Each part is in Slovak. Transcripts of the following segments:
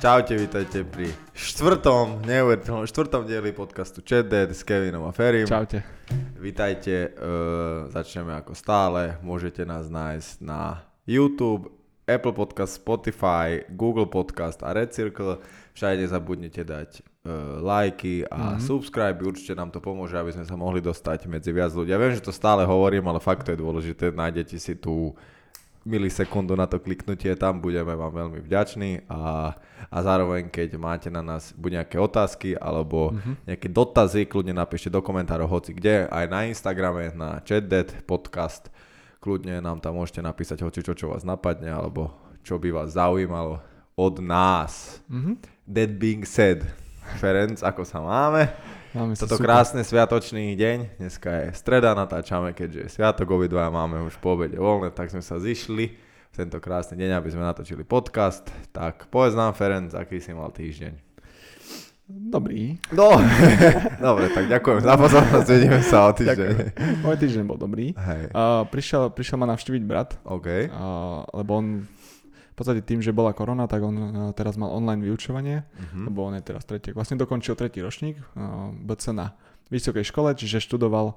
Čaute, vítajte pri štvrtom, neuveriteľnom štvrtom dieli podcastu Chat Dead s Kevinom a Ferim. Čaute. Vítajte, uh, začneme ako stále, môžete nás nájsť na YouTube, Apple Podcast, Spotify, Google Podcast a Red Circle. Všade nezabudnite dať uh, lajky a mm-hmm. subscribe, určite nám to pomôže, aby sme sa mohli dostať medzi viac ľudí. Ja viem, že to stále hovorím, ale fakt to je dôležité, nájdete si tú milisekundu na to kliknutie, tam budeme vám veľmi vďační a, a zároveň keď máte na nás buď nejaké otázky alebo mm-hmm. nejaké dotazy, kľudne napíšte do komentárov hoci kde, aj na Instagrame, na chatdet podcast, kľudne nám tam môžete napísať hoci čo, čo vás napadne alebo čo by vás zaujímalo od nás. Mm-hmm. That being said, Ferenc, ako sa máme? Máme Toto super. krásne sviatočný deň, dneska je streda, natáčame, keďže je sviatok, obidva máme už po obede voľné, tak sme sa zišli v tento krásny deň, aby sme natočili podcast. Tak povedz nám, Ferenc, aký si mal týždeň? Dobrý. No, dobre, tak ďakujem za pozornosť, vidíme sa o týždeň. Môj týždeň bol dobrý. Hej. Uh, prišiel, prišiel ma navštíviť brat, okay. uh, lebo on podstate tým, že bola korona, tak on uh, teraz mal online vyučovanie, uh-huh. lebo on je teraz tretí, vlastne dokončil tretí ročník uh, BC na vysokej škole, čiže študoval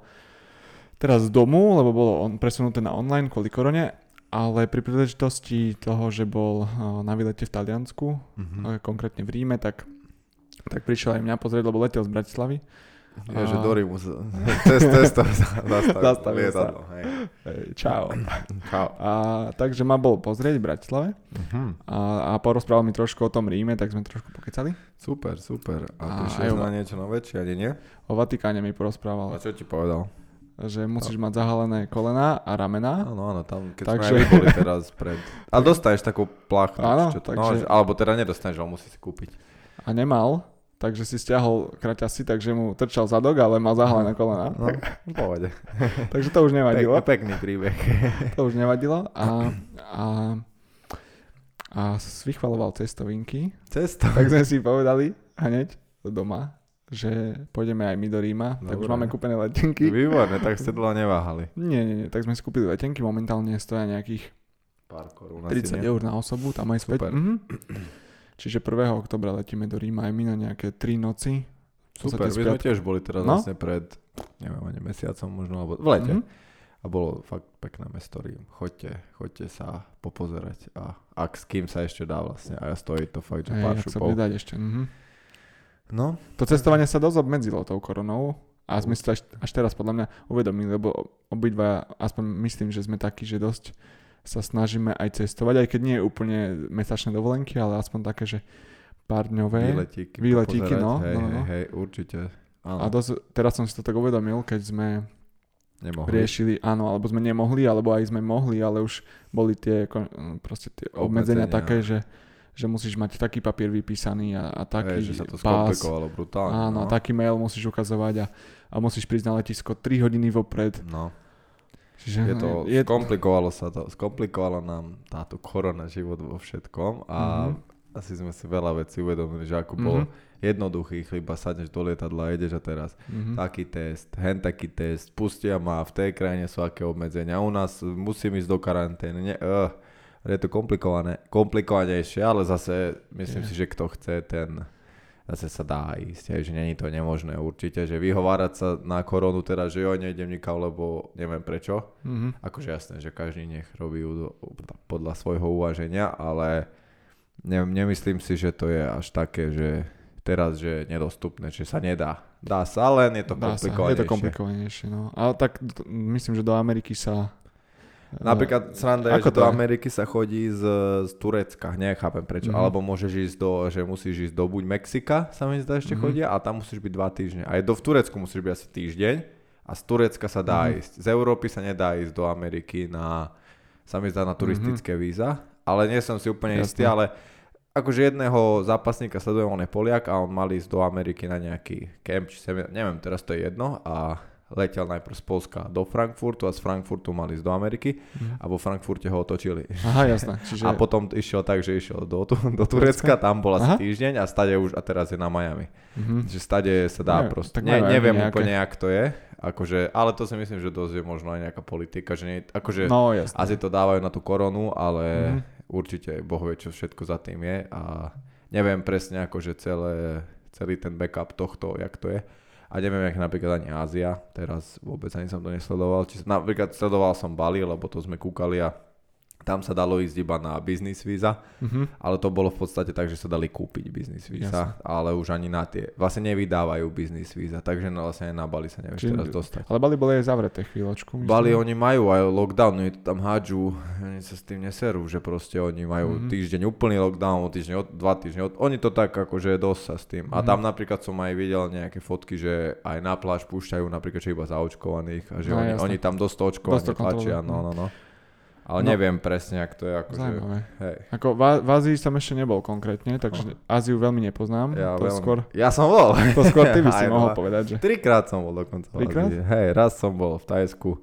teraz z domu, lebo bolo on presunuté na online kvôli korone, ale pri príležitosti toho, že bol uh, na výlete v Taliansku, uh-huh. konkrétne v Ríme, tak, tak prišiel aj mňa pozrieť, lebo letel z Bratislavy je, že do Rímu cez cesto zastavil lietadlo. Hej. Čau. Čau. A, takže ma bol pozrieť v Bratislave uh-huh. a, a porozprával mi trošku o tom Ríme, tak sme trošku pokecali. Super, super. A, a prišiel na niečo nové, či ani nie? O Vatikáne mi porozprával. A čo ti povedal? Že musíš no. mať zahalené kolena a ramena. Áno, áno, tam keď takže... sme aj boli teraz pred... Ale dostaneš takú plachtu. Áno, čo to, takže... no, alebo teda nedostaneš, ale musíš si kúpiť. A nemal, takže si stiahol kraťasy, takže mu trčal zadok, ale mal zahalené kolena. No, pohode. takže to už nevadilo. Pek, pekný príbeh. to už nevadilo a, a, a vychvaloval cestovinky. Cesto? Tak sme si povedali hneď doma, že pôjdeme aj my do Ríma, Dobre. tak už máme kúpené letenky. Výborné, tak ste dlho neváhali. Nie, nie, nie, tak sme si kúpili letenky, momentálne stoja nejakých Pár korún 30 eur na osobu, tam aj späť. Mhm. Čiže 1. oktobra letíme do Ríma aj my na nejaké 3 noci. Super, my sme tiež boli teraz no? vlastne pred, neviem, ani mesiacom možno, alebo v lete. Mm-hmm. A bolo fakt pekné mesto Rím. Choďte, choďte sa popozerať a ak s kým sa ešte dá vlastne. A stojí to fakt, že pár šupov. sa ešte. Mm-hmm. No. To cestovanie sa dosť obmedzilo tou koronou. A sme si to až, až teraz podľa mňa uvedomili, lebo obidva, aspoň myslím, že sme takí, že dosť sa snažíme aj cestovať, aj keď nie je úplne mesačné dovolenky, ale aspoň také, že pár dňové výletíky, výletíky no, hej, no, no. Hej, hej, určite. Áno. A dosť, teraz som si to tak uvedomil, keď sme nemohli. riešili, áno, alebo sme nemohli, alebo aj sme mohli, ale už boli tie, proste tie obmedzenia, obmedzenia také, že, že musíš mať taký papier vypísaný a, a taký hej, že sa to pás. brutálne. Áno, no. taký mail musíš ukazovať a, a musíš prísť na letisko 3 hodiny vopred. No. Čiže je to, je... skomplikovalo sa to, skomplikovalo nám táto korona život vo všetkom a mm-hmm. asi sme si veľa vecí uvedomili, že ako mm-hmm. bolo jednoduchý, iba sadneš do lietadla a ideš a teraz mm-hmm. taký test, hen taký test, pustia ma, v tej krajine sú aké obmedzenia, u nás musím ísť do karantény, ne, uh, je to komplikované, komplikovanejšie, ale zase myslím yeah. si, že kto chce, ten zase sa dá ísť, že není to nemožné určite, že vyhovárať sa na koronu teda, že jo, nejdem nikam, lebo neviem prečo. Mm-hmm. Akože jasné, že každý nech robí podľa svojho uvaženia, ale ne, nemyslím si, že to je až také, že teraz, že je nedostupné, že sa nedá. Dá sa, len je to komplikovanejšie. je to komplikovanejšie, no. Ale tak myslím, že do Ameriky sa Napríklad sranda je, že do Ameriky sa chodí z, z Turecka, nechápem prečo. Mm-hmm. Alebo môžeš ísť do, že musíš ísť do buď Mexika, sa mi zdá ešte mm-hmm. chodia, a tam musíš byť dva týždne. Aj do v Turecku musíš byť asi týždeň a z Turecka sa dá mm-hmm. ísť. Z Európy sa nedá ísť do Ameriky na, sa mi zdá na turistické mm-hmm. víza, ale nie som si úplne Jasne. istý, ale akože jedného zápasníka sledujem, on je Poliak a on mal ísť do Ameriky na nejaký camp, či sem, neviem, teraz to je jedno a letel najprv z Polska do Frankfurtu a z Frankfurtu mal ísť do Ameriky mm. a vo Frankfurte ho otočili. Aha, jasné. Čiže... A potom išiel tak, že išiel do, do Turecka, tam bol asi týždeň a stade už a teraz je na Miami. Mm-hmm. Čiže stade sa dá ne, proste. Ne, neviem nejaké... úplne, jak to je. Akože, ale to si myslím, že dosť je možno aj nejaká politika, že nie, akože no, asi to dávajú na tú koronu, ale mm-hmm. určite Boh vie, čo všetko za tým je a neviem presne akože celé, celý ten backup tohto, jak to je. A neviem, jak napríklad ani Ázia, teraz vôbec ani som to nesledoval. Či, napríklad sledoval som Bali, lebo to sme kúkali a tam sa dalo ísť iba na business víza, Uh-huh. ale to bolo v podstate tak, že sa dali kúpiť business víza, ale už ani na tie, vlastne nevydávajú business víza, takže no vlastne na Bali sa nevieš Čiže- teraz dostať. Ale Bali boli aj zavreté chvíľočku. myslím. Bali oni majú aj lockdown, oni tam hádžu, oni sa s tým neserú, že proste oni majú mm-hmm. týždeň úplný lockdown, týždeň, od, dva týždne, od, oni to tak akože dosť sa s tým. A Mhm. tam napríklad som aj videl nejaké fotky, že aj na pláž púšťajú napríklad že iba zaočkovaných a že No, oni, oni tam dosť to tlačia, no, no, no. Ale No. neviem presne, ak to je akože, Zaujímavé. hej. Ako v, v Ázii som ešte nebol konkrétne, takže Áziu veľmi nepoznám. Ja, to, veľmi- skôr, ja som bol. to skôr ty by si no. mohol povedať, že... Trikrát som bol dokonca. Trikrát? Hej, raz som bol v Tajsku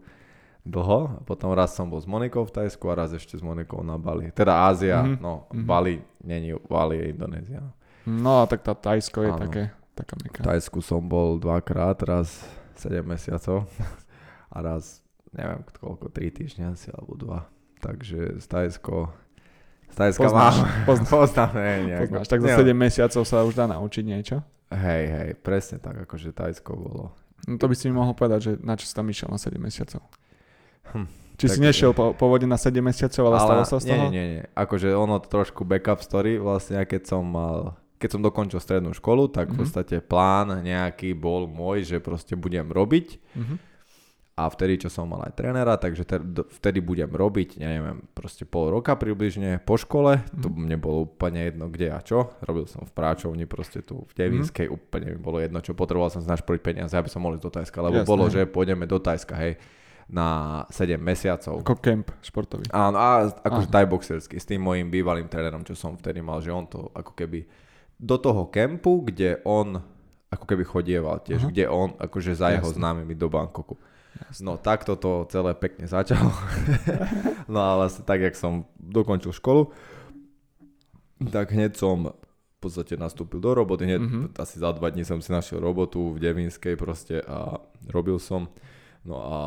dlho, a potom raz som bol s Monikou v Tajsku a raz ešte s Monikou na Bali. Teda Ázia, Mhm, no mhm. Bali, není, Bali je Indonézia. No a tak tá Tajsko je Áno. také, taká meka. V Tajsku som bol dvakrát, raz 7 mesiacov a raz, neviem koľko, 3 týždňa asi, alebo 2. Takže z Tajsko, z Tajska Poznáš, mám, poznáš, poznám, hej, nejako. poznáš. Tak za Nie, 7 mesiacov sa už dá naučiť niečo. Hej, hej, presne tak, akože Tajsko bolo. No to by si mi mohol povedať, že na čo si tam išiel na 7 mesiacov. Hm, Či si tak- nešiel po, po vode na 7 mesiacov, ale, stalo sa z toho? nie, nie, nie. Akože ono trošku backup story, vlastne keď som mal, keď som dokončil strednú školu, tak v Mhm. podstate plán nejaký bol môj, že proste budem robiť Mhm. A vtedy, čo som mal aj trénera, takže te, vtedy budem robiť, neviem, proste pol roka približne po škole, to Mhm. mne bolo úplne jedno kde a čo, robil som v práčovni proste tu v Devinskej, úplne mi bolo jedno čo, potreboval som našporiť peniaze, aby som mohol ísť do Tajska, lebo Jasné. bolo, že pôjdeme do Tajska, hej, na 7 mesiacov. Ako kemp športový. Áno, a akože tajboxerský, s tým mojim bývalým trénerom, čo som vtedy mal, že on to ako keby do toho kempu, kde on ako keby chodieval tiež, Aha. kde on akože za jeho Jasne. známymi do Bangkoku. No takto to celé pekne začalo. no a vlastne tak, jak som dokončil školu, tak hneď som v podstate nastúpil do roboty, hneď Mhm. asi za dva dní som si našiel robotu v Devinskej proste a robil som. No a,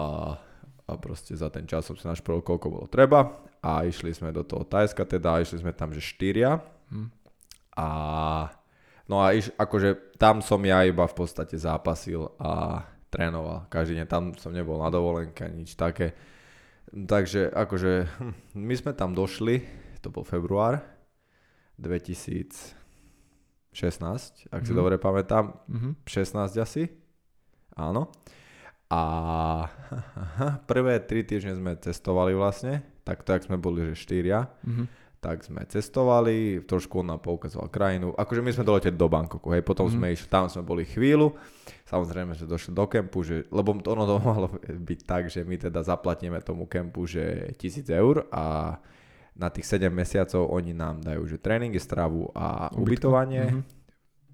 a proste za ten čas som si našporil, koľko bolo treba a išli sme do toho Tajska teda, išli sme tam, že štyria Hm. a no a iš, akože tam som ja iba v podstate zápasil a trénoval každý deň, tam som nebol na dovolenke, nič také. Takže akože hm, my sme tam došli, to bol február 2016, ak si Mhm. dobre pamätám, Mhm. 16 asi, áno. A prvé tri týždne sme cestovali vlastne, takto jak sme boli, že štyria Mhm. Tak sme cestovali, trošku on nám poukazoval krajinu. Akože my sme doleteli do Bangkoku, hej, potom Mhm. sme išli, tam sme boli chvíľu, samozrejme, že došli do kempu, že, lebo ono to malo byť tak, že my teda zaplatíme tomu kempu, že 1000 eur a na tých 7 mesiacov oni nám dajú, že tréningy, stravu a ubytovanie Mhm.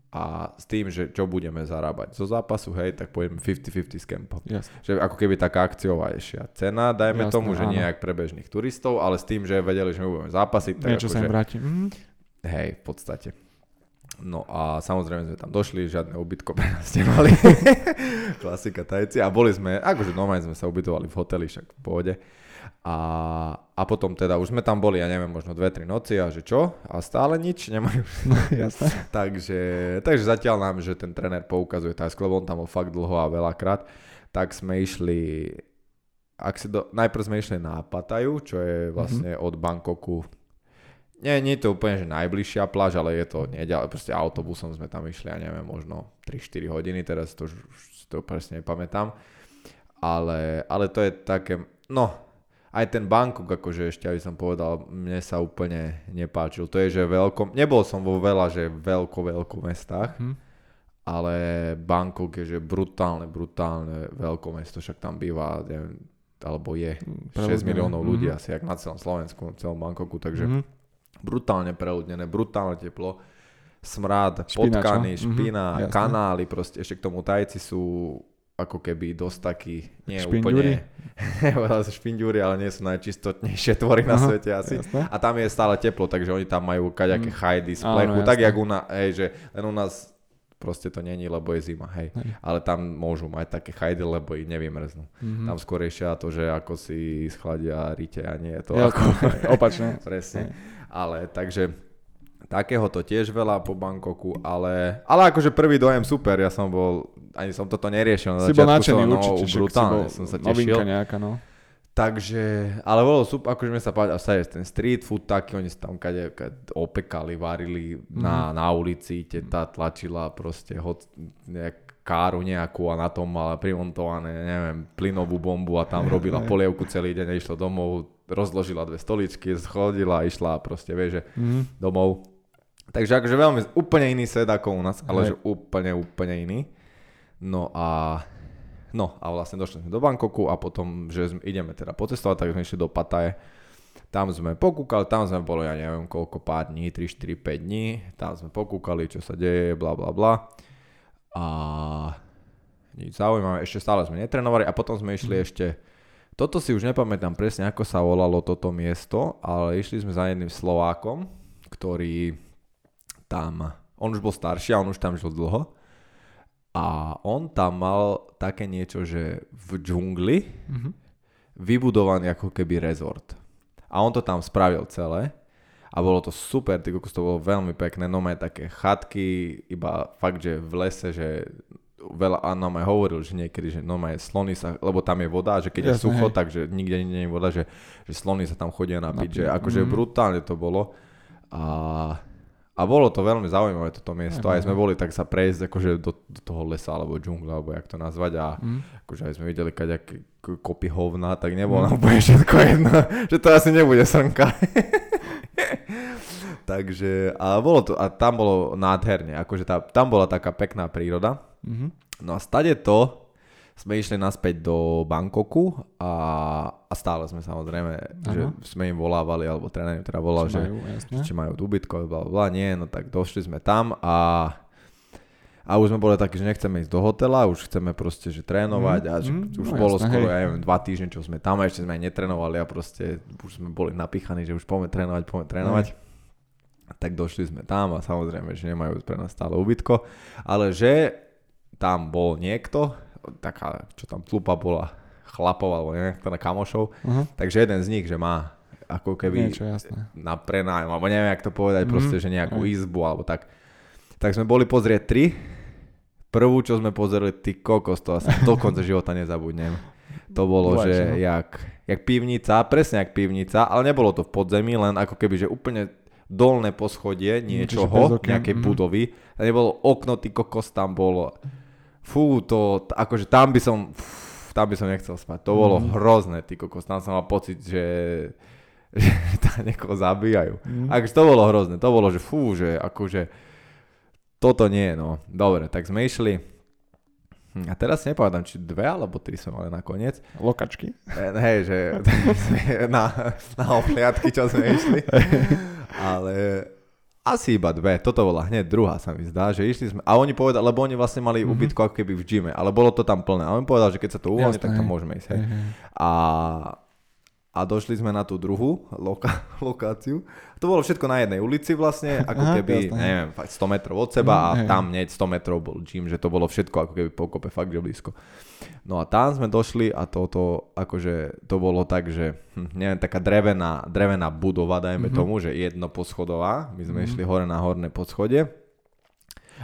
A s tým, že čo budeme zarábať zo zápasu, hej, tak pôjdeme 50-50 s kempom. Jasne. Že ako keby taká akciovejšia cena, dajme Jasné, tomu, že áno. nie pre bežných turistov, ale s tým, že vedeli, že my budeme zápasiť, tak Niečo akože, sa im vráti. Mhm. hej, v podstate. No a samozrejme sme tam došli, žiadne ubytko pre nás nemali. Klasika tajci. A boli sme, akože normálne sme sa ubytovali v hoteli, však v pohode. A, a potom teda už sme tam boli, ja neviem, možno 2-3 noci a že čo? A stále nič, nemajú. Jasné. takže, takže zatiaľ nám, že ten tréner poukazuje Tajsko, lebo on tam bol fakt dlho a veľakrát, tak sme išli, ak si do, najprv sme išli na Pataju, čo je vlastne od Bangkoku nie, nie je to úplne, že najbližšia pláž, ale je to neďalej, proste autobusom sme tam išli, ja neviem, možno 3-4 hodiny, teraz to už to presne nepamätám. Ale, ale to je také, no, aj ten Bangkok, akože ešte, aby som povedal, mne sa úplne nepáčil. To je, že veľko, nebol som vo veľa, že veľko, veľko mestách, Mhm. ale Bangkok je, že brutálne, brutálne veľko mesto, však tam býva, neviem, alebo je 6 Preľudnené. miliónov ľudí, Mhm. asi jak na celom Slovensku, na celom Bangkoku, takže Mhm. brutálne preľudnené, brutálne teplo, smrad, Špina, potkany, čo? Mhm, špina, jasné. kanály, proste ešte k tomu tajci sú ako keby dosť takí, nie Špindúri? úplne, špindúri, ale nie sú najčistotnejšie tvory na Aha, svete asi. Jasné. A tam je stále teplo, takže oni tam majú kaďaké Mm. chajdy z Áno, plechu, tak jak u nás, hej, že len u nás proste to není, lebo je zima, hej. Hej. Ale tam môžu mať také chajdy, lebo ich nevymrznú. Mhm. Tam skôr riešia to, že ako si schladia rite a nie je to Jasné. ako... Opačne. Presne. Hej. Ale takže, Takého to tiež veľa po Bangkoku, ale, ale akože prvý dojem super, ja som bol, ani som toto neriešil. Na Si bol nadšený som, určite, brutálne bol som sa tešil. nejaká, no. Takže, ale bolo super, akože mi sa páči, a sa je ten street food taký, oni sa tam kade, kade opekali, varili Mhm. na, na ulici, teta tlačila proste hod, nejak, káru nejakú a na tom mala primontované, neviem, plynovú bombu a tam robila polievku celý deň išla domov, rozložila dve stoličky, schodila a išla proste, vieš, že Mhm. domov. Takže akože veľmi, úplne iný svet ako u nás, ale Hej. že úplne, úplne iný. No a No a vlastne došli sme do Bangkoku a potom, že sme, ideme teda pocestovať, tak sme išli do Pataje. Tam sme pokúkali, tam sme boli, ja neviem koľko, pár dní, 3, 4, 5 dní. Tam sme pokúkali, čo sa deje, bla bla bla. A nič zaujímavé, ešte stále sme netrenovali a potom sme išli ešte, toto si už nepamätám presne, ako sa volalo toto miesto, ale išli sme za jedným Slovákom, ktorý tam, on už bol starší a on už tam žil dlho. A on tam mal také niečo, že v džungli Mhm. vybudovaný ako keby rezort. A on to tam spravil celé. A bolo to super, ty kokos, to bolo veľmi pekné, no má také chatky, iba fakt, že v lese, že veľa, a nám aj hovoril, že niekedy, že no má slony sa, lebo tam je voda, že keď je Jasné, sucho, hej. takže nikde nie je voda, že, že slony sa tam chodia napiť, že Napiť, akože mhm. brutálne to bolo. A, a bolo to veľmi zaujímavé toto miesto, aj sme aha. boli tak sa prejsť akože do, do toho lesa alebo džungla, alebo jak to nazvať a Mhm. akože aj sme videli kaďaké k- kopy hovna, tak nebolo nám úplne všetko jedno, že to asi nebude srnka. Takže, a bolo to, a tam bolo nádherne, akože tá, tam bola taká pekná príroda. Mhm. No a stade to sme išli naspäť do Bangkoku a, a stále sme samozrejme, Áno. že sme im volávali, alebo tréner im teda volal, že, majú, jasne. či majú ubytko, bla, bla, nie, no tak došli sme tam a a už sme boli takí, že nechceme ísť do hotela, už chceme proste, že trénovať a že Mm, už no bolo jasné, skoro, hej. ja neviem, dva týždne, čo sme tam a ešte sme aj netrénovali a proste už sme boli napíchaní, že už poďme trénovať, poďme trénovať. Tak došli sme tam a samozrejme, že nemajú pre nás stále ubytko, ale že tam bol niekto, taká, čo tam tlupa bola, chlapov alebo neviem, teda kamošov, Aha. takže jeden z nich, že má ako keby Niečo jasné. na prenájom, alebo neviem, jak to povedať, Mhm. proste, že nejakú Aj. izbu, alebo tak. Tak sme boli pozrieť tri. Prvú, čo sme pozreli, ty kokos, to asi do konca života nezabudnem. To bolo, Bože, že no. jak, jak pivnica, presne jak pivnica, ale nebolo to v podzemí, len ako keby, že úplne dolné poschodie niečoho, nejakej mhm. budovy. A nebolo okno, ty kokos, tam bolo. Fú, to, akože tam by som, fú, tam by som nechcel spať. To bolo Mhm. hrozné, ty kokos. Tam som mal pocit, že, že tam niekoho zabíjajú. Mhm. Akože to bolo hrozné, to bolo, že fú, že akože toto nie, no. Dobre, tak sme išli. Hm, A teraz si nepamätám, či dve alebo tri sme mali nakoniec. Lokačky. E, Hej, že na, na ohliadky, čo sme išli. Ale asi iba dve. Toto bola hneď druhá, sa mi zdá, že išli sme. A oni povedali, lebo oni vlastne mali Mhm. ubytko ako keby v gyme, ale bolo to tam plné. A on povedal, že keď sa to uvoľní, tak tam môžeme ísť. Hej. Hej. A, a došli sme na tú druhú loka, lokáciu. To bolo všetko na jednej ulici vlastne, ako Aha, keby, jasné. neviem, fakt 100 metrov od seba Mm, a hej. tam hneď 100 metrov bol gym, že to bolo všetko ako keby pokope, fakt, že blízko. No a tam sme došli a toto, akože, to bolo tak, že, hm, neviem, taká drevená, drevená budova, dajme Mhm. tomu, že jednoposchodová. My sme Mhm. išli hore na horné poschodie.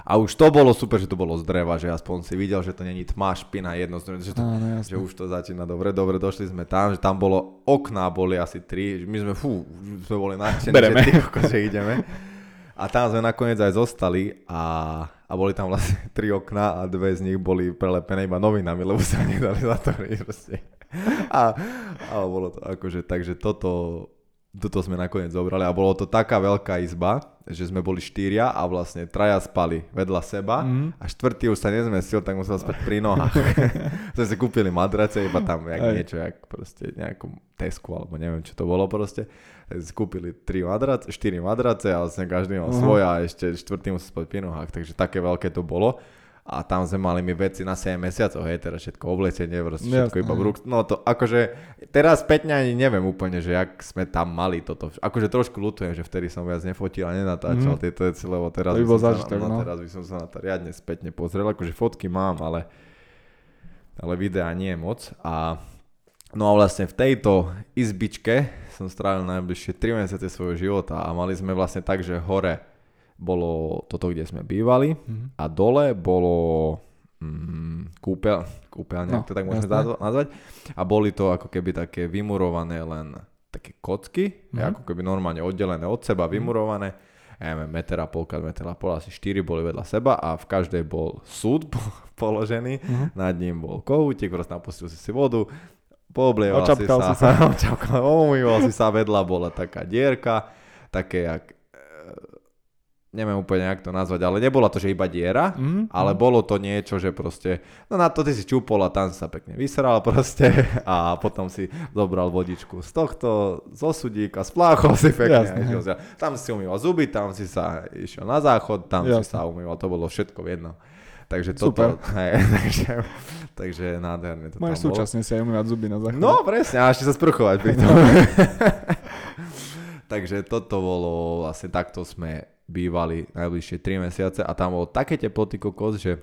A už to bolo super, že to bolo z dreva, že aspoň si videl, že to není tma, špina, jedno, že to Áno, že už to začína dobre, dobre, došli sme tam, že tam bolo, okná boli asi tri, my sme, fú, sme boli nadšení, že, že ideme. A tam sme nakoniec aj zostali a, a boli tam vlastne tri okná a dve z nich boli prelepené iba novinami, lebo sa nedali zatvoriť proste. A, a bolo to akože, takže toto, toto sme nakoniec zobrali a bolo to taká veľká izba, že sme boli štyria a vlastne traja spali vedľa seba Mhm. a štvrtý už sa nezmestil, tak musel spať pri nohách. sme si kúpili madrace, iba tam jak Aj. niečo, jak proste nejakom Tesku, alebo neviem, čo to bolo proste. Si kúpili tri madrace, štyri madrace a vlastne každý mal Aha. svoja a ešte štvrtý musel spať pri nohách, takže také veľké to bolo. A tam sme mali my veci na 7 mesiacov, hej, teraz všetko oblečenie, proste všetko Jasné, iba v hej. rúk. No to akože, teraz spätne ani neviem úplne, že jak sme tam mali toto. Akože trošku ľutujem, že vtedy som viac nefotil a nenatáčal Mhm. tieto veci, lebo teraz, To by by som zážitok, sa, na, no, no. teraz by som sa na to riadne spätne pozrel. Akože fotky mám, ale, ale videa nie moc. A No a vlastne v tejto izbičke som strávil najbližšie 3 mesiace svojho života a mali sme vlastne tak, že hore bolo toto, kde sme bývali Mhm. a dole bolo mm, kúpeľ, kúpeľňa, No, to tak môžeme jasné. nazva- nazvať. A boli to ako keby také vymurované len také kocky, Mhm. ako keby normálne oddelené od seba, vymurované. Ja neviem, meter a pol, meter a pol, asi štyri boli vedľa seba a v každej bol súd po- položený, Mhm. nad ním bol kohútik, proste napustil si si vodu, pooblieval si sa, si sa. očapkal, umýval si sa, vedľa bola taká dierka, také jak, neviem úplne, jak to nazvať, ale nebola to, že iba diera, Mhm. ale bolo to niečo, že proste, no na to ty si čupol a tam si sa pekne vysral proste a potom si zobral vodičku z tohto, zo sudíka, spláchol si pekne. Jasné, a išiel si, tam si umýval zuby, tam si sa išiel na záchod, tam si Jasné. sa umýval, to bolo všetko v jedno. Takže Super. toto, hej, takže, takže nádherné to Máš tam bolo. súčasne si aj umývať zuby na záchode. No presne, a ešte sa sprchovať pri tom. Takže toto bolo, vlastne takto sme bývali najbližšie 3 mesiace a tam bolo také teploty kokos, že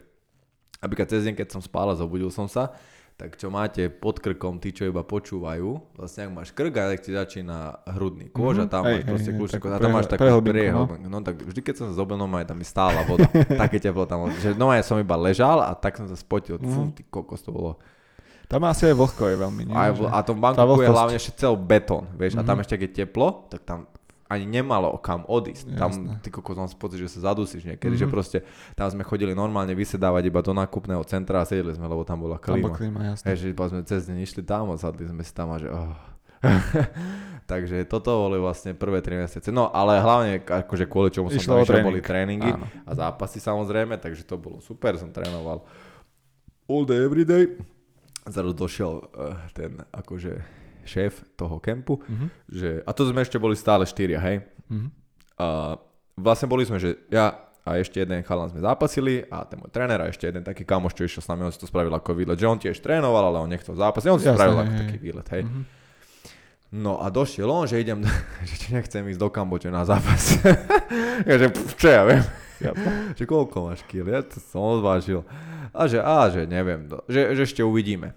napríklad cez deň, keď som spal a zobudil som sa, tak čo máte pod krkom, tí, čo iba počúvajú, vlastne ak máš krk a tak ti začína hrudný kôž a Mhm. tam máš proste takú a tam máš takú prehlbinku, no. No tak vždy, keď som sa zobil, no tam mi stála voda. Také teplo tam. Že no ja som iba ležal a tak som sa spotil. Fú, Mhm. ty kokos, to bolo Tam asi aj vlhko je veľmi, nie? aj, a tom tá Bangkoku je hlavne ešte cel betón, vieš, a tam Mhm. ešte keď je teplo, tak tam ani nemalo kam odísť. Tam, Jasné. ty kokos, mám pocit, že sa zadusíš niekedy, že Mhm. proste tam sme chodili normálne vysedávať iba do nákupného centra a sedeli sme, lebo tam bola Tam klíma. bol klíma, jasné. Hej, že iba sme cez deň išli tam a sadli sme si tam a že oh. Takže toto boli vlastne prvé 3 mesiace. No ale hlavne akože kvôli čomu som Išlo tam išiel, boli tréningy Áno. a zápasy samozrejme, takže to bolo super, som trénoval all day, every day. Zrazu došiel uh, ten akože šéf toho kempu, Mhm. že, a to sme ešte boli stále štyria, hej. Mhm. A vlastne boli sme, že ja a ešte jeden chalan sme zápasili a ten môj tréner a ešte jeden taký kamoš, čo išiel s nami, on si to spravil ako výlet, že on tiež trénoval, ale on nechcel zápasiť, on si to Jasné, spravil hej, ako taký výlet, hej. Mhm. No a došiel on, že idem, že či nechcem ísť do Kamboče na zápas. ja, že pff, čo ja viem, Jasné. že koľko máš kil, ja to som odvážil. A že, a že neviem, že, že ešte uvidíme.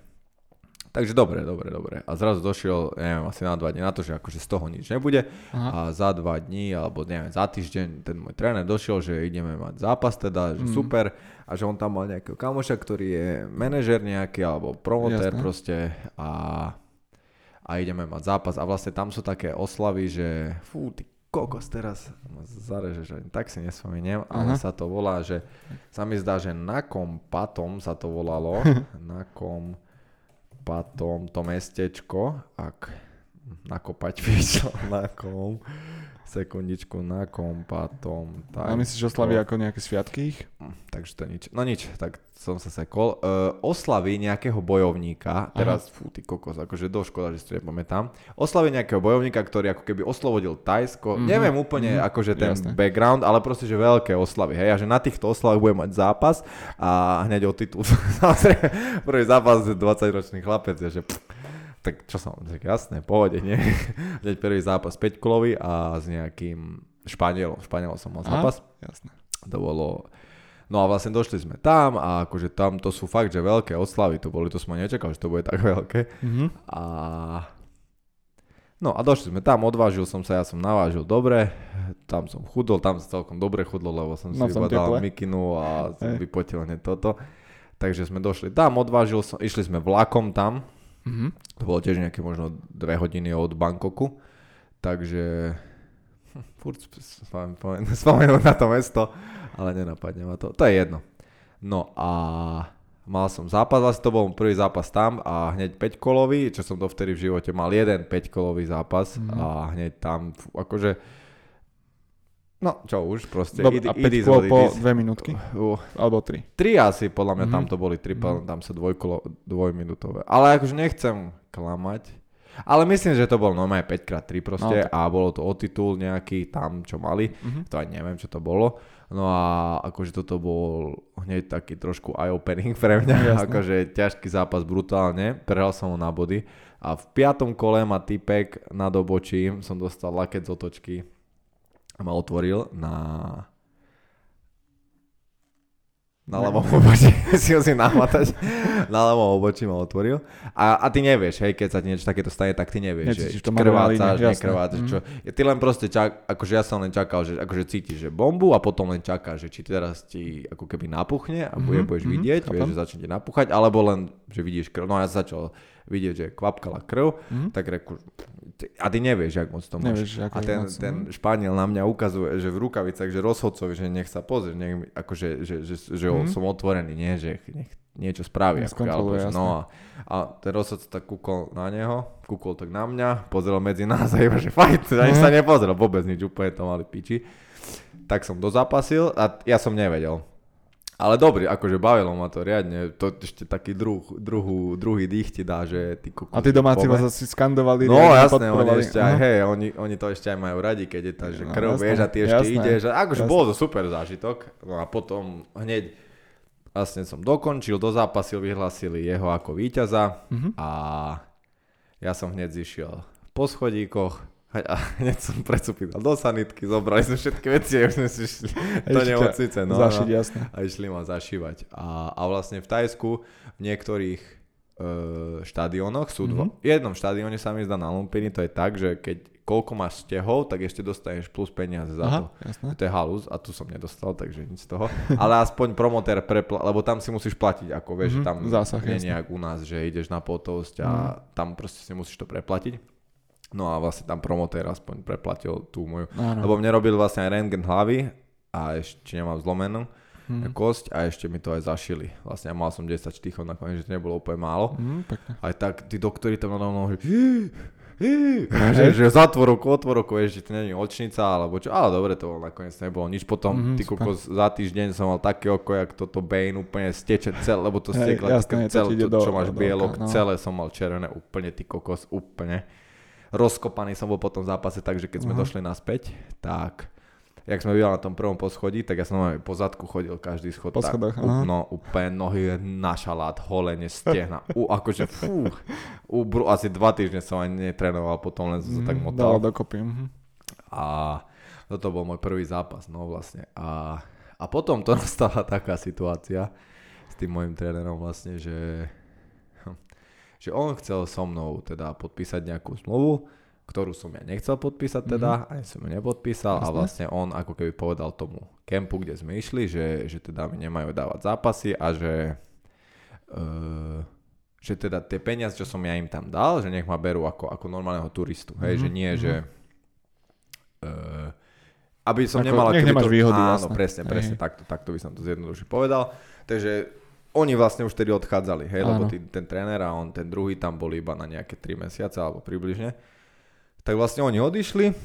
Takže dobre, dobre, dobre. A zrazu došiel, neviem, asi na dva dní na to, že akože z toho nič nebude. Aha. A za dva dní, alebo neviem, za týždeň ten môj tréner došiel, že ideme mať zápas teda, že Mm. super. A že on tam mal nejakého kamoša, ktorý je manažer nejaký, alebo promotér proste. A, a ideme mať zápas. A vlastne tam sú také oslavy, že fú, ty kokos teraz zarežeš, ani tak si nespomeniem, ale Aha. sa to volá, že sa mi zdá, že na kom patom sa to volalo, na kom patom to mestečko, ak nakopať číslo na kom, sekundičku na kom patom. A myslíš, oslavy ako nejaké sviatky ich? Hm, Takže to nič. No nič, tak som sa sekol. Uh, oslavy nejakého bojovníka, teraz, fú, ty kokos, akože do škoda, že si to nepamätám. Oslavy nejakého bojovníka, ktorý ako keby oslobodil Tajsko. Mhm, Neviem úplne mhm, akože ten jasné. background, ale proste, že veľké oslavy. Hej, a že na týchto oslavách bude mať zápas a hneď o titul. Prvý zápas 20-ročný chlapec, že pff, tak čo som, tak jasné, pohode, nie? Hneď prvý zápas 5 kolový a s nejakým Španielom. Španielom som mal Aha. zápas. Jasné. To bolo... No a vlastne došli sme tam a akože tam to sú fakt, že veľké oslavy to boli, to som ani nečakal, že to bude tak veľké. Mhm. A... No a došli sme tam, odvážil som sa, ja som navážil dobre, tam som chudol, tam sa celkom dobre chudlo, lebo som si No, iba dal mikinu a som vypotil hneď toto. Takže sme došli tam, odvážil som, išli sme vlakom tam, Mhm. to bolo tiež nejaké možno dve hodiny od Bangkoku, takže hm, furt sp- spomen- spomen- spomenúť na to mesto, ale nenapadne ma to. To je jedno. No a mal som zápas, asi to bol prvý zápas tam a hneď 5 kolový, čo som dovtedy v živote mal jeden 5 kolový zápas Mhm. a hneď tam, fú, akože No, čo už, proste. It- a it 5 is kôl po is. 2 minútky? Uh, Alebo 3. Tri asi, podľa mňa Mhm. tam to boli tri, Mhm. tam sa dvojkolo, dvojminútové. Ale akože nechcem klamať. Ale myslím, že to bolo normálne 5x3 proste No, tak- a bolo to o titul nejaký tam, čo mali. Mhm. To ani neviem, čo to bolo. No a akože toto bol hneď taký trošku eye-opening pre mňa. Jasné. Akože ťažký zápas brutálne. Prehral som ho na body. A v piatom kole ma typek nad obočím som dostal laket z otočky a ma otvoril na na ľavom obočí, si ho si nahmatať, na ľavom obočí ma otvoril. A, a ty nevieš, hej, keď sa ti niečo takéto stane, tak ty nevieš, Necítiš že krvácaš, nekrvácaš, Mhm. čo. Ty len proste čak, akože ja som len čakal, že akože cítiš, že bombu a potom len čakáš, že či teraz ti ako keby napuchne a bude, Mhm, budeš mhm, vidieť, chápem. vieš, že začne ti napúchať, alebo len, že vidíš krv. No ja začal vidieť, že kvapkala krv, Mhm. tak reku, a ty nevieš, jak moc to máš. Nevieš, A ten, moc, ten no. Španiel na mňa ukazuje, že v rukavicách, že rozhodcovi, že nech sa pozrie, nech, akože, že, že, že, Mhm. som otvorený, nie, že nech niečo spraví. Nech Ako, alebo, že, no a, a ten rozhodca tak kúkol na neho, kúkol tak na mňa, pozrel medzi nás a iba, že fajt, ani Mhm. sa nepozrel, vôbec nič, úplne to mali piči. Tak som dozapasil a ja som nevedel. Ale dobrý, akože bavilo ma to riadne, to ešte taký druh, druhú, druhý dých ti dá, že ty kokos, A tí domáci vás asi skandovali. No jasné, oni ešte aj, hej, oni, oni to ešte aj majú radi, keď je tá, že No, krv, jasné, vieš, a ty ešte jasné, ideš, a akože jasné. bol to super zážitok, no a potom hneď vlastne som dokončil, dozápasil, vyhlasili jeho ako víťaza Mhm. a ja som hneď zišiel po schodíkoch a hneď som precupil do sanitky, zobrali sme všetky veci a už sme si išli do nemocnice. No, Zašiť, no, jasné. a išli ma zašívať. A, a vlastne v Tajsku v niektorých e, štadiónoch sú dva. Mhm. V jednom štadióne sa mi zdá na Lumpini, to je tak, že keď koľko máš stehov, tak ešte dostaneš plus peniaze za to. Aha, jasné. To je halus a tu som nedostal, takže nič z toho. Ale aspoň promotér prepla- lebo tam si musíš platiť, ako vieš, Mhm, že tam zásah, nie nejak u nás, že ideš na potosť a Mhm. tam proste si musíš to preplatiť. No a vlastne tam promotér aspoň preplatil tú moju. Áno. Lebo mne robil vlastne aj rentgen hlavy a ešte nemám zlomenú Mhm. kosť a ešte mi to aj zašili. Vlastne ja mal som 10 štychov nakoniec, že to nebolo úplne málo. Pekne. Aj tak tí doktori tam nado mnou, že, že, že zatvorok, otvorok, vieš, že to není očnica, alebo čo, ale dobre, to bolo nakoniec nebolo nič. Potom, Mhm, ty kokos, za týždeň som mal také oko, jak toto Bane úplne steče celé, lebo to Hej, stiekla, jasné, to čo do- máš do bielok, oka, no. celé som mal červené, úplne ty kokos, úplne. Rozkopaný som bol po tom zápase, takže keď sme Aha. došli naspäť, tak jak sme bývali na tom prvom poschodí, tak ja som aj po zadku chodil každý schod. Po tak, ú- aha. no úplne nohy na šalát, holenie, stehna. U, akože fú, u, bru, asi dva týždne som ani netrenoval, potom len som sa tak Mhm, motal. Dalo dokopy. mhm. A toto bol môj prvý zápas, no vlastne. A, a potom to nastala taká situácia s tým môjim trénerom vlastne, že, že on chcel so mnou teda podpísať nejakú zmluvu, ktorú som ja nechcel podpísať teda, ani som ju nepodpísal a Jasné. vlastne on ako keby povedal tomu kempu, kde sme išli, že, že teda mi nemajú dávať zápasy a že uh, že teda tie peniaze, čo som ja im tam dal, že nech ma berú ako, ako normálneho turistu, hej, Mhm, že nie, mhm. že uh, aby som Ako, nemal... nech nemáš výhody, Áno, jasné. presne, Hej. presne, takto, takto by som to zjednodušene povedal. Takže oni vlastne už tedy odchádzali, hej, lebo tý, ten tréner a on, ten druhý tam bol iba na nejaké 3 mesiace alebo približne. Tak vlastne oni odišli,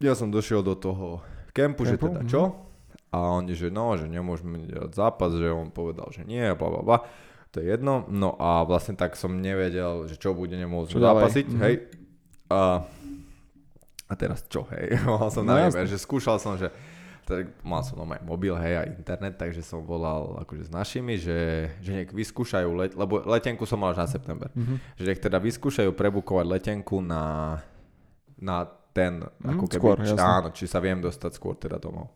ja som došiel do toho kempu, že teda mhm. čo? A oni, že no, že nemôžeme delať zápas, že on povedal, že nie, bla bla bla. To je jedno. No a vlastne tak som nevedel, že čo bude, nemôžem Čo zápasiť, Mhm. hej. A, a teraz čo, hej? Mal som No na že skúšal som, že tak mal som aj mobil, hej, a internet, takže som volal akože s našimi, že, že nech vyskúšajú, let, lebo letenku som mal až na september, Mhm. že nech teda vyskúšajú prebukovať letenku na, na ten, ako keby, skôr, či, áno, či sa viem dostať skôr teda domov.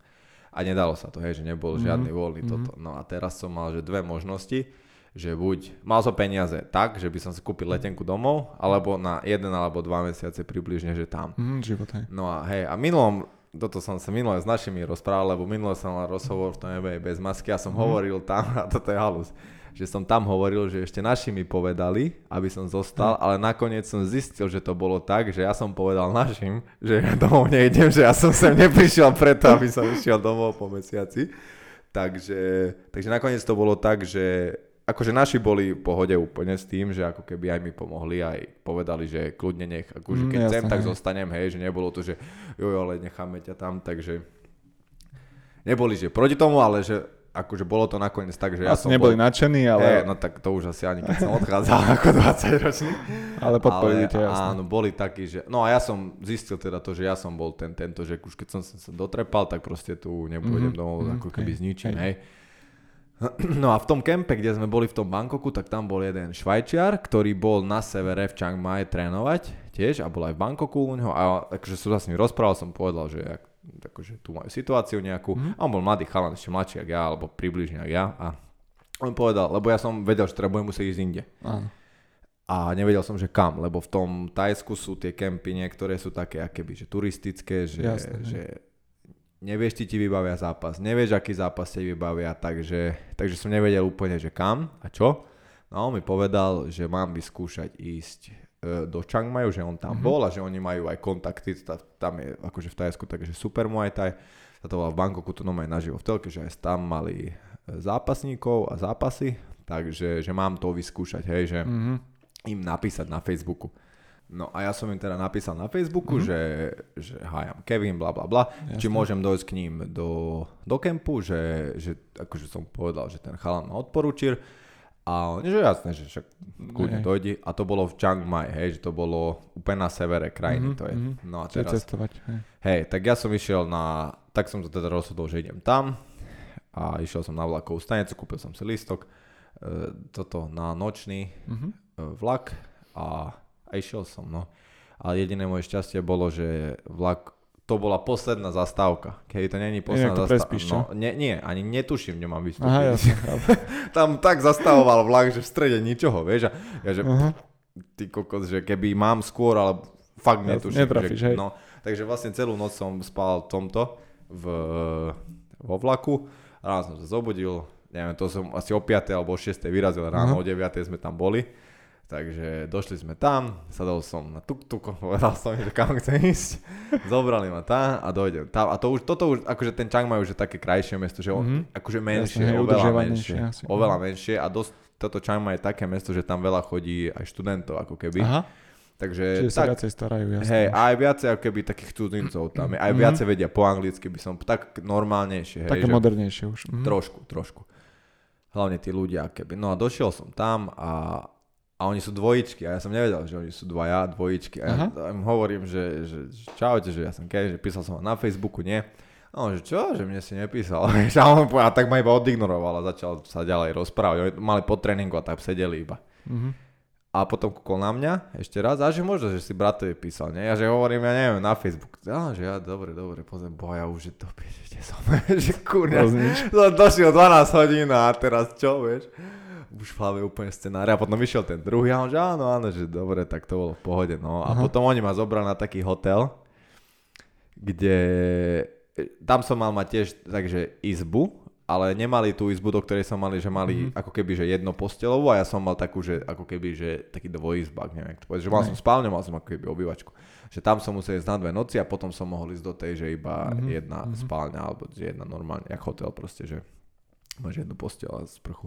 A nedalo sa to, hej, že nebol Mhm, žiadny voľný mhm. toto. No a teraz som mal, že dve možnosti, že buď mal som peniaze tak, že by som si kúpil letenku domov, alebo na jeden alebo dva mesiace približne, že tam. Mhm, život, hej. No a hej, a minulom, toto som sa minule s našimi rozprával, lebo minule som mal rozhovor v tom NBA bez masky a som Mhm. hovoril tam, a toto je halus, že som tam hovoril, že ešte naši mi povedali, aby som zostal, Mhm. ale nakoniec som zistil, že to bolo tak, že ja som povedal našim, že ja domov nejdem, že ja som sem neprišiel preto, aby som išiel domov po mesiaci. Takže, takže nakoniec to bolo tak, že akože naši boli v pohode úplne s tým, že ako keby aj mi pomohli, aj povedali, že kľudne nech, akože Mm, keď chcem, tak zostanem, hej, že nebolo to, že jo, ale necháme ťa tam, takže neboli, že proti tomu, ale že akože bolo to nakoniec tak, že ja Asi som neboli bol, nadšení, ale, Hej, no tak to už asi ani keď som odchádzal ako 20 ročný. ale podporili ťa, jasné. áno, boli takí, že... No a ja som zistil teda to, že ja som bol ten, tento, že už keď som sa dotrepal, tak proste tu nebudem Mhm, domov mhm, ako keby hej, s ničím, hej. hej. No a v tom kempe, kde sme boli v tom Bangkoku, tak tam bol jeden švajčiar, ktorý bol na severe v Chiang Mai trénovať tiež a bol aj v Bangkoku u neho a akože som sa s ním rozprával, som povedal, že jak akože tu majú situáciu nejakú. Mm-hmm. A on bol mladý chalan, ešte mladší ako ja, alebo približne ako ja. A on povedal, lebo ja som vedel, že teda budem musieť ísť inde. A nevedel som, že kam, lebo v tom Tajsku sú tie kempy niektoré sú také akéby, že turistické, že, Jasné, hej. že nevieš, či ti vybavia zápas, nevieš, aký zápas ti vybavia, takže, takže som nevedel úplne, že kam a čo. No a on mi povedal, že mám vyskúšať ísť e, do Chiang Maju, že on tam Mhm. bol a že oni majú aj kontakty, ta- tam je akože v Tajsku, takže super Muay Thai. Sa to bola v Bangkoku, to normálne naživo v telke, že aj tam mali e, zápasníkov a zápasy, takže že mám to vyskúšať, hej, že Mhm. im napísať na Facebooku. No a ja som im teda napísal na Facebooku, mm-hmm. že, že hi, I'm Kevin, bla bla bla, či môžem dojsť k ním do, do kempu, že, že akože som povedal, že ten chalan ma odporúčil. A oni, že jasné, že však kľudne dojdi. A to bolo v Chiang Mai, hej, že to bolo úplne na severe krajiny. Mhm, to je. mhm. No a teraz, cestovať. Hej. hej, tak ja som išiel na, tak som sa teda rozhodol, že idem tam. A išiel som na vlakovú stanicu, kúpil som si lístok, e, toto na nočný, Mhm. e, vlak a, a išiel som, no. A jediné moje šťastie bolo, že vlak, to bola posledná zastávka. Keď to není posledná zastávka. No, nie, nie, ani netuším, kde mám vystúpiť. Aha, jasne. Tam tak zastavoval vlak, že v strede ničoho, vieš. A ja, že Aha. ty kokos, že keby mám skôr, ale fakt netuším. netrafíš, že, hej. No, takže vlastne celú noc som spal v tomto, v, vo vlaku. Ráno som sa zobudil, neviem, to som asi o 5. alebo o 6. vyrazil, ráno Aha. o 9. sme tam boli. Takže došli sme tam, sadol som na tuk-tuk, povedal som im, že kam chcem ísť. Zobrali ma tam a dojdem tam. A to už, toto už, akože ten Chiang Mai už je také krajšie mesto, že on, Mhm. akože menšie, Jasné, hej, oveľa menšie. asi. Oveľa menšie a dosť, toto Chiang Mai je také mesto, že tam veľa chodí aj študentov ako keby. Aha, Takže čiže sa tak, viacej starajú, jasne. hej, a aj viacej ako keby takých cudzincov tam je. Aj Mhm. viacej vedia po anglicky by som, tak normálnejšie. Hej, Také že, modernejšie už. Mhm. Trošku, trošku. Hlavne tí ľudia, keby. No a došiel som tam a, a oni sú dvojičky a ja som nevedel, že oni sú dvaja, dvojičky. A ja Aha. im hovorím, že, že, že čaute, že ja som Kevin, že písal som vám na Facebooku, nie. A on, že čo, že mne si nepísal. a on povedal, tak ma iba odignoroval a začal sa ďalej rozprávať. Oni mali po tréningu a tak sedeli iba. Mhm. A potom kúkol na mňa ešte raz a že možno, že si bratovi písal, nie? Ja že hovorím, ja neviem, na Facebook. A že ja, dobre, dobre, pozriem, boja už je to, že som, že kurňa, som došiel 12 hodín a teraz čo, vieš? Už v hlave úplne scenár. A potom vyšiel ten druhý a on že áno, áno, že dobre, tak to bolo v pohode, no. A Aha. potom oni ma zobrali na taký hotel, kde tam som mal mať tiež takže izbu, ale nemali tú izbu, do ktorej som mali, že mali Mhm. ako keby, že jedno postelovú a ja som mal takú, že ako keby, že taký dvojizbak, neviem, to povedať, že mal Nej. som spálňu, mal som ako keby obývačku. Že tam som musel ísť na dve noci a potom som mohol ísť do tej, že iba Mhm, jedna mhm. spálňa alebo jedna normálne, jak hotel proste, že máš jednu postel a sprchu.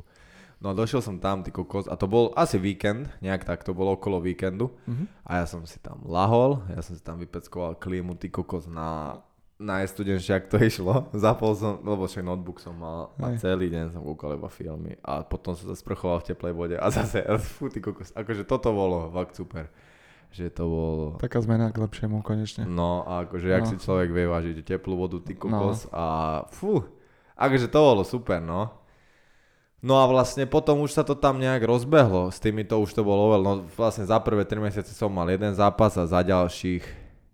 No a došiel som tam, ty kokos, a to bol asi víkend, nejak tak, to bolo okolo víkendu. Mhm. A ja som si tam lahol, ja som si tam vypeckoval klímu, ty kokos na najstudenšie, ak to išlo. Zapol som, lebo však notebook som mal a celý deň som kúkal iba filmy a potom som sa sprchoval v teplej vode a zase, fú, ty kokos, akože toto bolo fakt super. Že to bolo... Taká zmena k lepšiemu konečne. No a akože, jak No. si človek vie vážiť teplú vodu, ty kokos a fú, akože to bolo super, no. No a vlastne potom už sa to tam nejak rozbehlo, s tými to už to bolo oveľ, no vlastne za prvé 3 mesiace som mal jeden zápas a za ďalších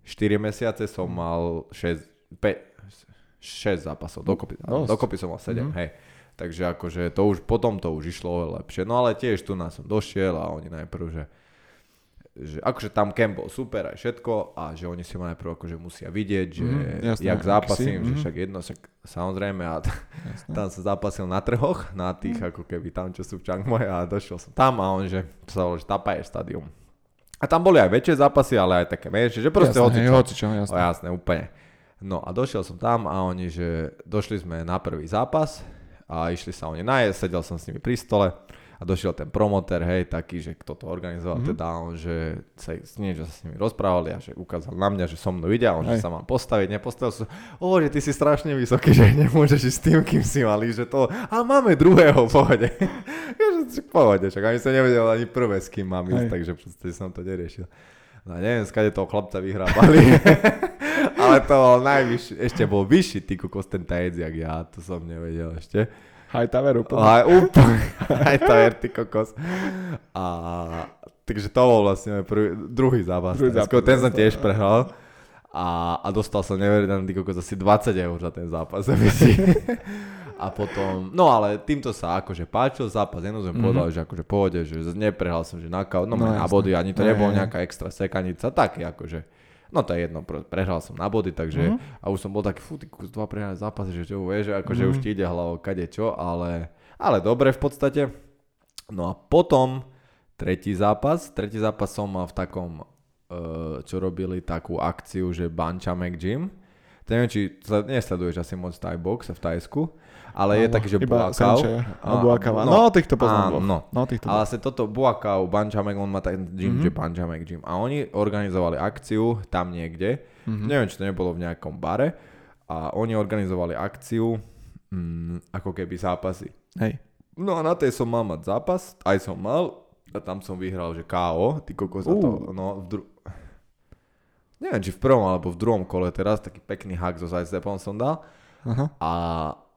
4 mesiace som mal 6, 5, 6 zápasov, dokopy, Dosť. dokopy som mal 7, Mhm. hej. Takže akože to už, potom to už išlo oveľa lepšie, no ale tiež tu nás som došiel a oni najprv, že že akože tam bol super aj všetko a že oni si ma najprv akože musia vidieť, že Mhm, jasné, jak zápasím, si, že mhm. však jedno, však samozrejme a t- tam som zápasil na trhoch, na tých ako keby tam, čo sú v Mai a došiel som tam a on, že sa volá, že Tapaje stadium. A tam boli aj väčšie zápasy, ale aj také menšie, že proste jasné, hoci hej, čo. hocičo, jasné. O, jasné, úplne. No a došiel som tam a oni, že došli sme na prvý zápas a išli sa oni najesť, sedel som s nimi pri stole a došiel ten promoter, hej, taký, že kto to organizoval, Mhm. mm-hmm. teda on, že sa niečo sa s nimi rozprávali a že ukázal na mňa, že som mnou ide a on, že Hej. sa mám postaviť, nepostavil som, o, že ty si strašne vysoký, že nemôžeš ísť s tým, kým si mali, že to, a máme druhého, pohode. ja, že v pohode, však ani som nevedel ani prvé, s kým mám ísť, Hej. takže podstate som to neriešil. No neviem, skade toho chlapca vyhrábali. Ale to bol najvyšší, ešte bol vyšší ty kokos ten tajec, jak ja, to som nevedel ešte. High Tower úplne. Aj úplne, tajer, ty kokos. A takže to bol vlastne prvý, druhý zápas. Druhý zápas, ten som tiež prehral. A, a dostal som neveriteľný kokos asi 20 eur za ten zápas. a potom, no ale týmto sa akože páčil zápas, jedno som mm-hmm. povedal, že akože pohode, že neprehral som, že na, no, no, na body, ani to nebolo nejaká extra sekanica, také akože No to je jedno, prehral som na body, takže mm-hmm. a už som bol taký, fú, ty kus dva prehrané zápasy, že čo vieš, že akože mm-hmm. už ti ide hlavou kade čo, ale, ale dobre v podstate. No a potom tretí zápas, tretí zápas som mal v takom, uh, čo robili takú akciu, že Banchamek Gym. To neviem, či nesleduješ asi moc Thai box v Tajsku, ale je taký, že Buakau. A, no, no, týchto poznám. no. no týchto ale vlastne toto Buakau, Bančamek, on má ten gym, mm-hmm. že Bančamek gym. A oni organizovali akciu tam niekde, mm-hmm. neviem, či to nebolo v nejakom bare, a oni organizovali akciu, mm, ako keby zápasy. Hej. No a na tej som mal mať zápas, aj som mal, a tam som vyhral, že KO, ty kokos, uh. to, no, v dru- neviem, či v prvom alebo v druhom kole teraz, taký pekný hack zo sidestepom som dal. Uh-huh. A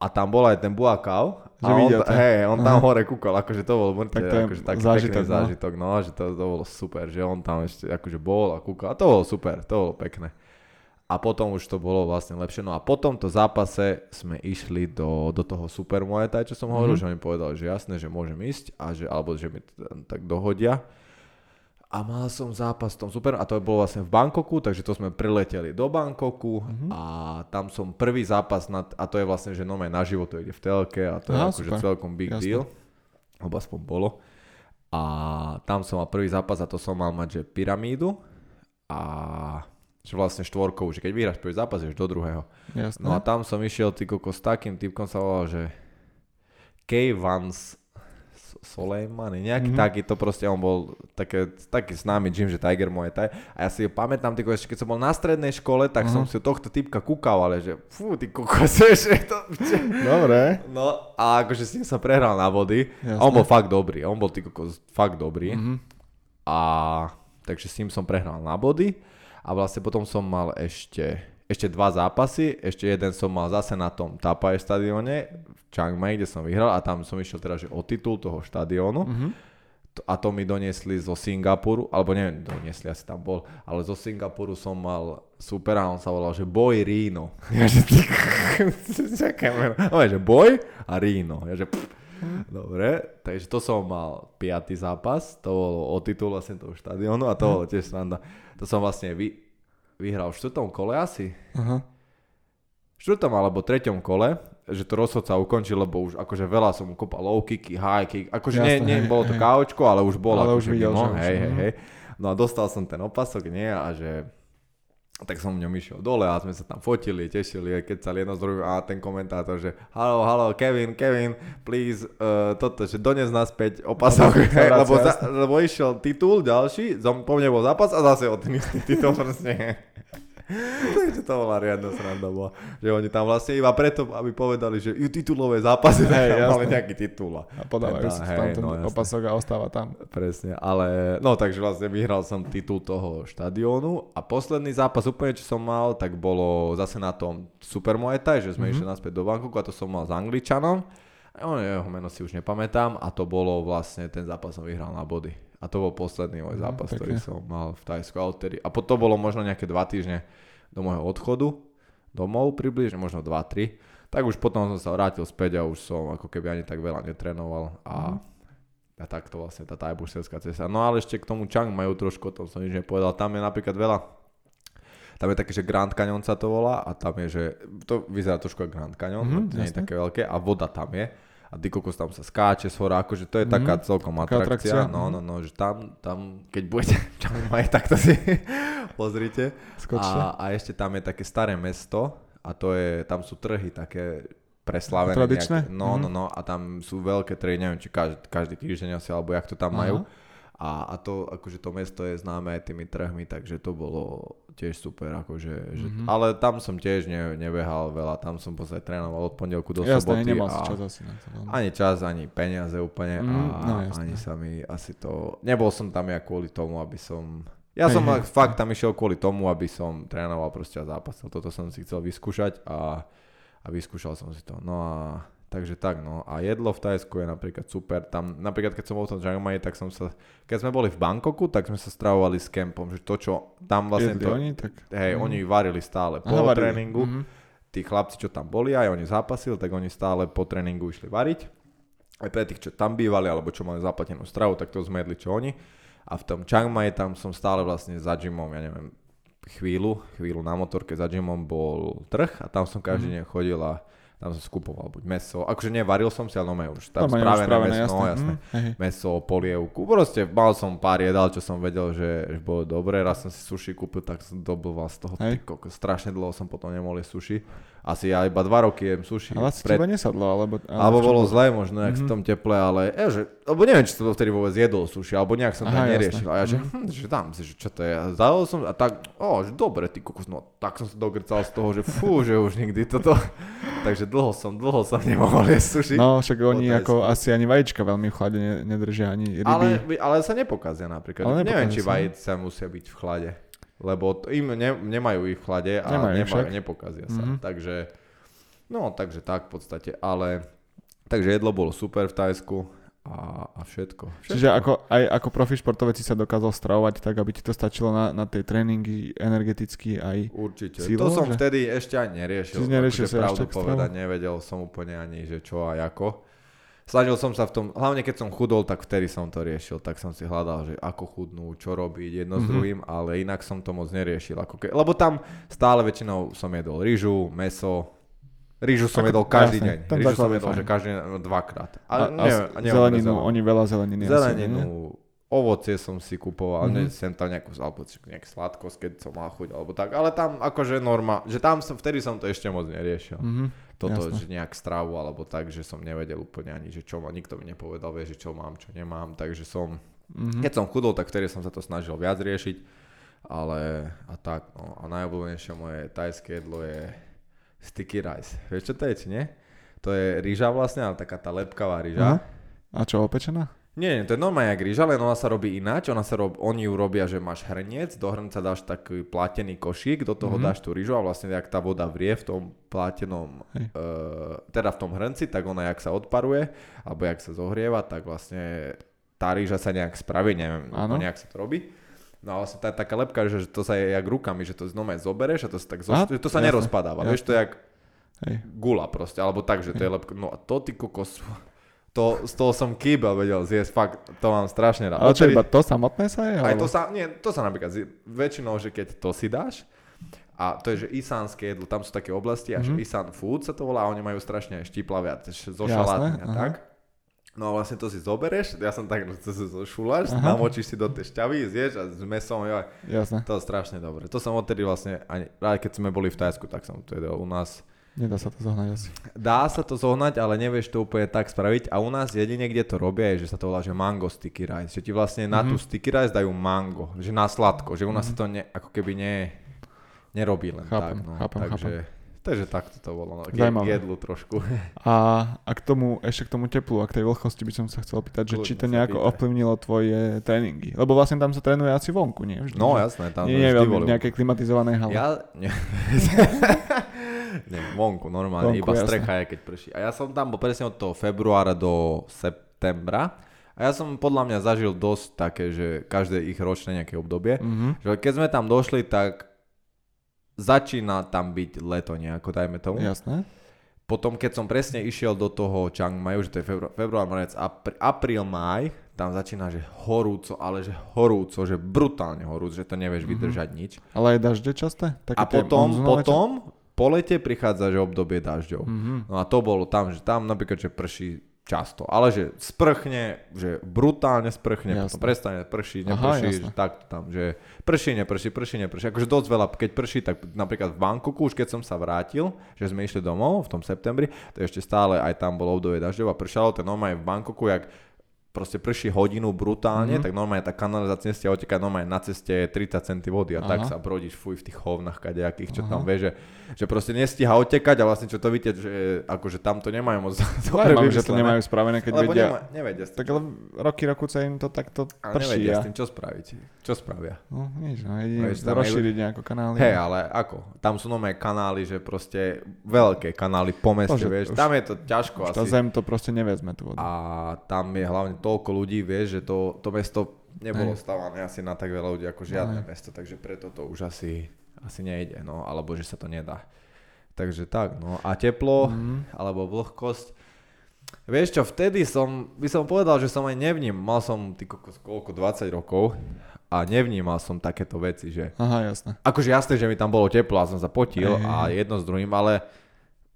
a tam bol aj ten Buakau. A on, hej, on tam Aha. hore kúkal, akože to bol mŕte, tak to akože taký zážitok, pekný no. zážitok, no, že to, to bolo super, že on tam ešte akože bol a kúkal a to bolo super, to bolo pekné. A potom už to bolo vlastne lepšie. No a po tomto zápase sme išli do, do toho Super Muay Thai, čo som mm-hmm. hovoril, že oni povedali, že jasné, že môžem ísť, a že, alebo že mi tak dohodia a mal som zápas v tom super a to bolo vlastne v Bangkoku, takže to sme prileteli do Bangkoku mm-hmm. a tam som prvý zápas, na, a to je vlastne, že nové naživo to ide v telke a to Aha, je akože celkom big Jasne. deal, alebo aspoň bolo. A tam som mal prvý zápas a to som mal mať, že pyramídu a že vlastne štvorkou, že keď vyhráš prvý zápas, ješ do druhého. Jasne. No a tam som išiel ty s takým typkom sa volal, že K. Vance Soleimani, nejaký mm-hmm. taký, to proste on bol také, taký známy gym, že Tiger Muay Thai. A ja si pamätám, tyko, ešte keď som bol na strednej škole, tak mm-hmm. som si tohto typka kúkal, ale že fú, ty kokos, že to... Dobre. No a akože s ním sa prehral na vody. Jasne. A on bol fakt dobrý, on bol ty kokos fakt dobrý. Mm-hmm. A takže s ním som prehral na body. A vlastne potom som mal ešte ešte dva zápasy, ešte jeden som mal zase na tom Tapai stadióne v Chiang Mai, kde som vyhral a tam som išiel teda že o titul toho štadiónu. Mm-hmm. A to mi doniesli zo Singapuru, alebo neviem, doniesli, asi tam bol, ale zo Singapuru som mal super a on sa volal, že Boy Rino. Ja, že ty, že Boy a Rino. Ja, že Dobre, takže to som mal piatý zápas, to bolo o titul vlastne toho štadiónu a to bolo tiež sranda. To som vlastne vy, vyhral v štvrtom kole asi. Uh-huh. V štvrtom alebo treťom kole, že to rozhodca ukončil, lebo už akože veľa som mu kopal low kicky, high kick, akože Jasne, nie, nie hej, bolo to kaučko, ale už bolo. Ale akože už videl, mimo, že hej, hej, hej. No a dostal som ten opasok, nie, a že tak som v ňom išiel dole a sme sa tam fotili, tešili, keď sa jedno z druhým a ten komentátor, že halo, halo, Kevin, Kevin, please, uh, toto, že dones naspäť opasok, no, lebo, za, lebo išiel titul ďalší, po mne bol zápas a zase o ten istý titul proste. Takže to bola riadna sranda bola. Že oni tam vlastne iba preto, aby povedali, že ju titulové zápasy, hey, mali nejaký titul. A podávajú si tam ten no, opasok a ostáva tam. Presne, ale no takže vlastne vyhral som titul toho štadiónu a posledný zápas úplne, čo som mal, tak bolo zase na tom Super Muay Thai, že sme mm-hmm. išli naspäť do Bangkoku a to som mal s Angličanom. Jeho meno si už nepamätám a to bolo vlastne, ten zápas som vyhral na body. A to bol posledný môj mhm, zápas, mm, ktorý som mal v Tajsku. A, odtedy, a potom bolo možno nejaké dva týždne do môjho odchodu domov približne, možno 2-3. Tak už potom som sa vrátil späť a už som ako keby ani tak veľa netrenoval a, mm. a takto vlastne tá tajbušská cesta. No ale ešte k tomu Chang majú trošku, o tom som nič nepovedal. Tam je napríklad veľa tam je také, že Grand Canyon sa to volá a tam je, že to vyzerá trošku ako Grand Canyon, mm, nie je také veľké a voda tam je a ty kokos tam sa skáče z hora, akože to je mm-hmm. taká celkom atrakcia. atrakcia. No, no, no, že tam, tam keď budete aj takto si pozrite. A, a ešte tam je také staré mesto a to je, tam sú trhy také preslavené. Tradičné? Nejaké, no, mm-hmm. no, no a tam sú veľké trhy, neviem, či každý, každý týždeň asi, alebo jak to tam Aha. majú. A, a to, akože to mesto je známe aj tými trhmi, takže to bolo tiež super, akože, že, mm-hmm. ale tam som tiež ne, nebehal veľa, tam som v podstate trénoval od pondelku do jasné, soboty. nemal a čas asi na to. No. Ani čas, ani peniaze úplne mm, a no, ani sa mi asi to, nebol som tam ja kvôli tomu, aby som, ja som hey, fakt tam išiel kvôli tomu, aby som trénoval proste a zápasil, toto som si chcel vyskúšať a, a vyskúšal som si to. No a takže tak, no. A jedlo v Tajsku je napríklad super. Tam, napríklad keď som bol v tom Chiang Mai, tak som sa, keď sme boli v Bangkoku, tak sme sa stravovali s kempom, že to, čo tam vlastne Jedli to, oni, tak... hej, Mhm. oni varili stále po Aha, tréningu. Mhm. Tí chlapci, čo tam boli, aj oni zápasili, tak oni stále po tréningu išli variť. Aj pre tých, čo tam bývali, alebo čo mali zaplatenú stravu, tak to sme jedli, čo oni. A v tom Chiang Mai tam som stále vlastne za gymom, ja neviem, chvíľu, chvíľu na motorke za gymom bol trh a tam som každý Mhm. deň chodil a tam som skupoval buď meso, akože nevaril som si, ale no už tam Normálne už spravené meso, no jasné. Hej, hej. Meso, polievku, proste mal som pár jedál, čo som vedel, že, že bolo dobré, raz som si sushi kúpil, tak som dobil z toho, ty strašne dlho som potom nemohol sushi. Asi ja iba dva roky jem sushi. Ale asi Pred- teba nesadlo, alebo... alebo bolo bol? zlé možno, jak mm-hmm. v tom teple, ale ja, že, lebo neviem, či som to vtedy vôbec jedol sushi, alebo nejak som to Aha, neriešil. A ja, že, Mhm. hm, že dám si, že čo to je. Zadal som a tak, o, že dobre, ty kokos, no tak som sa dogrcal z toho, že fú, že už nikdy toto. Takže dlho som, dlho som nemohol jesť sushi. No, však oni Bolo ako asi ani vajíčka veľmi v chlade ne- nedržia, ani ryby. ale, ale sa nepokazia napríklad. Ale Neviem, či sa. vajíce musia byť v chlade. Lebo im ne, nemajú ich v chlade a Nemajú nemajú, nepokazia sa. Mhm. Takže, no, takže tak v podstate. Ale, takže jedlo bolo super v Tajsku a, a všetko. všetko. Čiže ako, aj ako profi športovec si sa dokázal stravovať tak, aby ti to stačilo na, na tej tréningy energeticky aj... Určite. Silovo, to som že? vtedy ešte ani neriešil. Si neriešil akože pravdu povedať, nevedel som úplne ani, že čo a ako. Snažil som sa v tom, hlavne keď som chudol, tak vtedy som to riešil, tak som si hľadal, že ako chudnú, čo robiť jedno mm-hmm. s Mhm. druhým, ale inak som to moc neriešil. Ako ke, lebo tam stále väčšinou som jedol rýžu, meso, rýžu som jedol každý deň. Rýžu som jedol, že každý deň dvakrát. A, a, neviem, zeleninu, zeleninu. oni veľa zeleniny. Zeleninu, ovocie som si kupoval, Mhm. mm-hmm. sem tam nejakú, alebo nejakú sladkosť, keď som mal chuť, alebo tak, ale tam akože norma, že tam som, vtedy som to ešte moc neriešil. Mhm, Toto, jasné. že nejak stravu, alebo tak, že som nevedel úplne ani, že čo má, nikto mi nepovedal, vie, že čo mám, čo nemám, takže som, Mhm. keď som chudol, tak vtedy som sa to snažil viac riešiť, ale a tak, no, a najobľúbenejšie moje tajské jedlo je sticky rice. Vieš čo to je, či nie? To je rýža vlastne, ale taká tá lepkavá rýža. Aha. A čo, opečená? Nie, to je normálne jak rýža, len ona sa robí ináč. Ona sa rob, oni ju robia, že máš hrniec, do hrnca dáš taký plátený košík, do toho Mhm. mm-hmm. dáš tú rýžu a vlastne jak tá voda vrie v tom plátenom, Hej. uh, teda v tom hrnci, tak ona jak sa odparuje, alebo jak sa zohrieva, tak vlastne tá rýža sa nejak spraví, neviem, Áno. nejak sa to robí. No a vlastne tá taká lepka, že to sa je jak rukami, že to znova zobereš a to sa tak zo, že to sa jasné, nerozpadáva. Vieš, to je jak Hej. gula proste, alebo tak, že to je lepka. No a to ty kokos, to, z toho som kýbel vedel zjesť, fakt, to mám strašne rád. Ale Odtedy- iba to samotné sa je? aj to sa, nie, to sa napríklad, väčšinou, že keď to si dáš, a to je, že isánske jedlo, tam sú také oblasti, a že Mhm. Isan food sa to volá, a oni majú strašne štiplavé, zo šalátmi a tak. No a vlastne to si zobereš, ja som tak, to si zošuláš, Aha. namočíš si do tej šťavy, zješ a s mesom, jo, Jasné, to je strašne dobre. To som odtedy vlastne, ani, aj keď sme boli v Tajsku, tak som to jedol u nás. Nedá sa to zohnať asi. Dá sa to zohnať, ale nevieš to úplne tak spraviť. A u nás jedine, kde to robia, je, že sa to volá, že mango sticky rice. Že ti vlastne na tú Mhm. sticky rice dajú mango, že na sladko. Že u nás Mhm. sa to ne, ako keby ne, nerobí len Chápem, tak. No. chápem, takže, takže takto to bolo. No. K, jedlu trošku. A, a k tomu, ešte k tomu teplu a k tej vlhkosti by som sa chcel opýtať, že či to nejako pýtaj. ovplyvnilo tvoje tréningy. Lebo vlastne tam sa trénuje asi vonku, nie? Vždy, No jasné, tam Nie, nie veľmi v nejakej klimatizovanej hale. Ja, nie. vonku normálne, Vonku, iba jasné. strecha je, keď prší. A ja som tam bol presne od toho februára do septembra. A ja som podľa mňa zažil dosť také, že každé ich ročné nejaké obdobie. Mhm. Že keď sme tam došli, tak začína tam byť leto nejako, dajme tomu. Jasné. Potom, keď som presne išiel do toho Chiang Maju, že to je február, február marec, apr- apríl, máj, tam začína, že horúco, ale že horúco, že brutálne horúco, že to nevieš Mhm. vydržať nič. Ale aj dažde časté? Také A potom, potom, po lete prichádza, že obdobie dažďov. Mhm. No a to bolo tam, že tam napríklad, že prší často, ale že sprchne, že brutálne sprchne, Jasné. potom prestane Aha, neprší, jasné. že takto tam, že prší, neprší, prší, neprší. Akože dosť veľa, keď prší, tak napríklad v Bangkoku, už keď som sa vrátil, že sme išli domov v tom septembri, to ešte stále aj tam bolo obdobie dažďov a pršalo, ten normálne v Bangkoku, jak proste prší hodinu brutálne, Mhm. tak normálne tá kanalizácia ceste oteká normálne na ceste je 30 cm vody a tak Aha. sa brodíš fuj v tých hovnách kadejakých, čo Aha. tam vie, že, že proste nestíha otekať a vlastne čo to vidieť, že akože tam to nemajú moc dobre že to nemajú spravené, keď Lebo vedia... nema, nevedia Tak ale roky, roku sa im to takto prší. nevedia A... s tým, čo spraviť. Čo spravia? No nič, no jedine Vieš, tam je- rozšíriť nejako kanály. Hej, ale ako? Tam sú nové kanály, že proste veľké kanály po meste, Bože, vieš. už- Tam je to ťažko Už tá asi. zem to proste nevezme tú vodu. A tam je hlavne toľko ľudí, vieš, že to, to mesto nebolo Hej. stavané asi na tak veľa ľudí ako žiadne Hej. mesto, takže preto to už asi, asi nejde, no, alebo že sa to nedá. Takže tak, no. A teplo, Mhm. alebo vlhkosť. Vieš čo, vtedy som, by som povedal, že som aj nevním, mal som ty kokos, koľko, 20 rokov a nevnímal som takéto veci, že Aha, jasné. akože jasné, že mi tam bolo teplo a som sa potil hej, a jedno s druhým, ale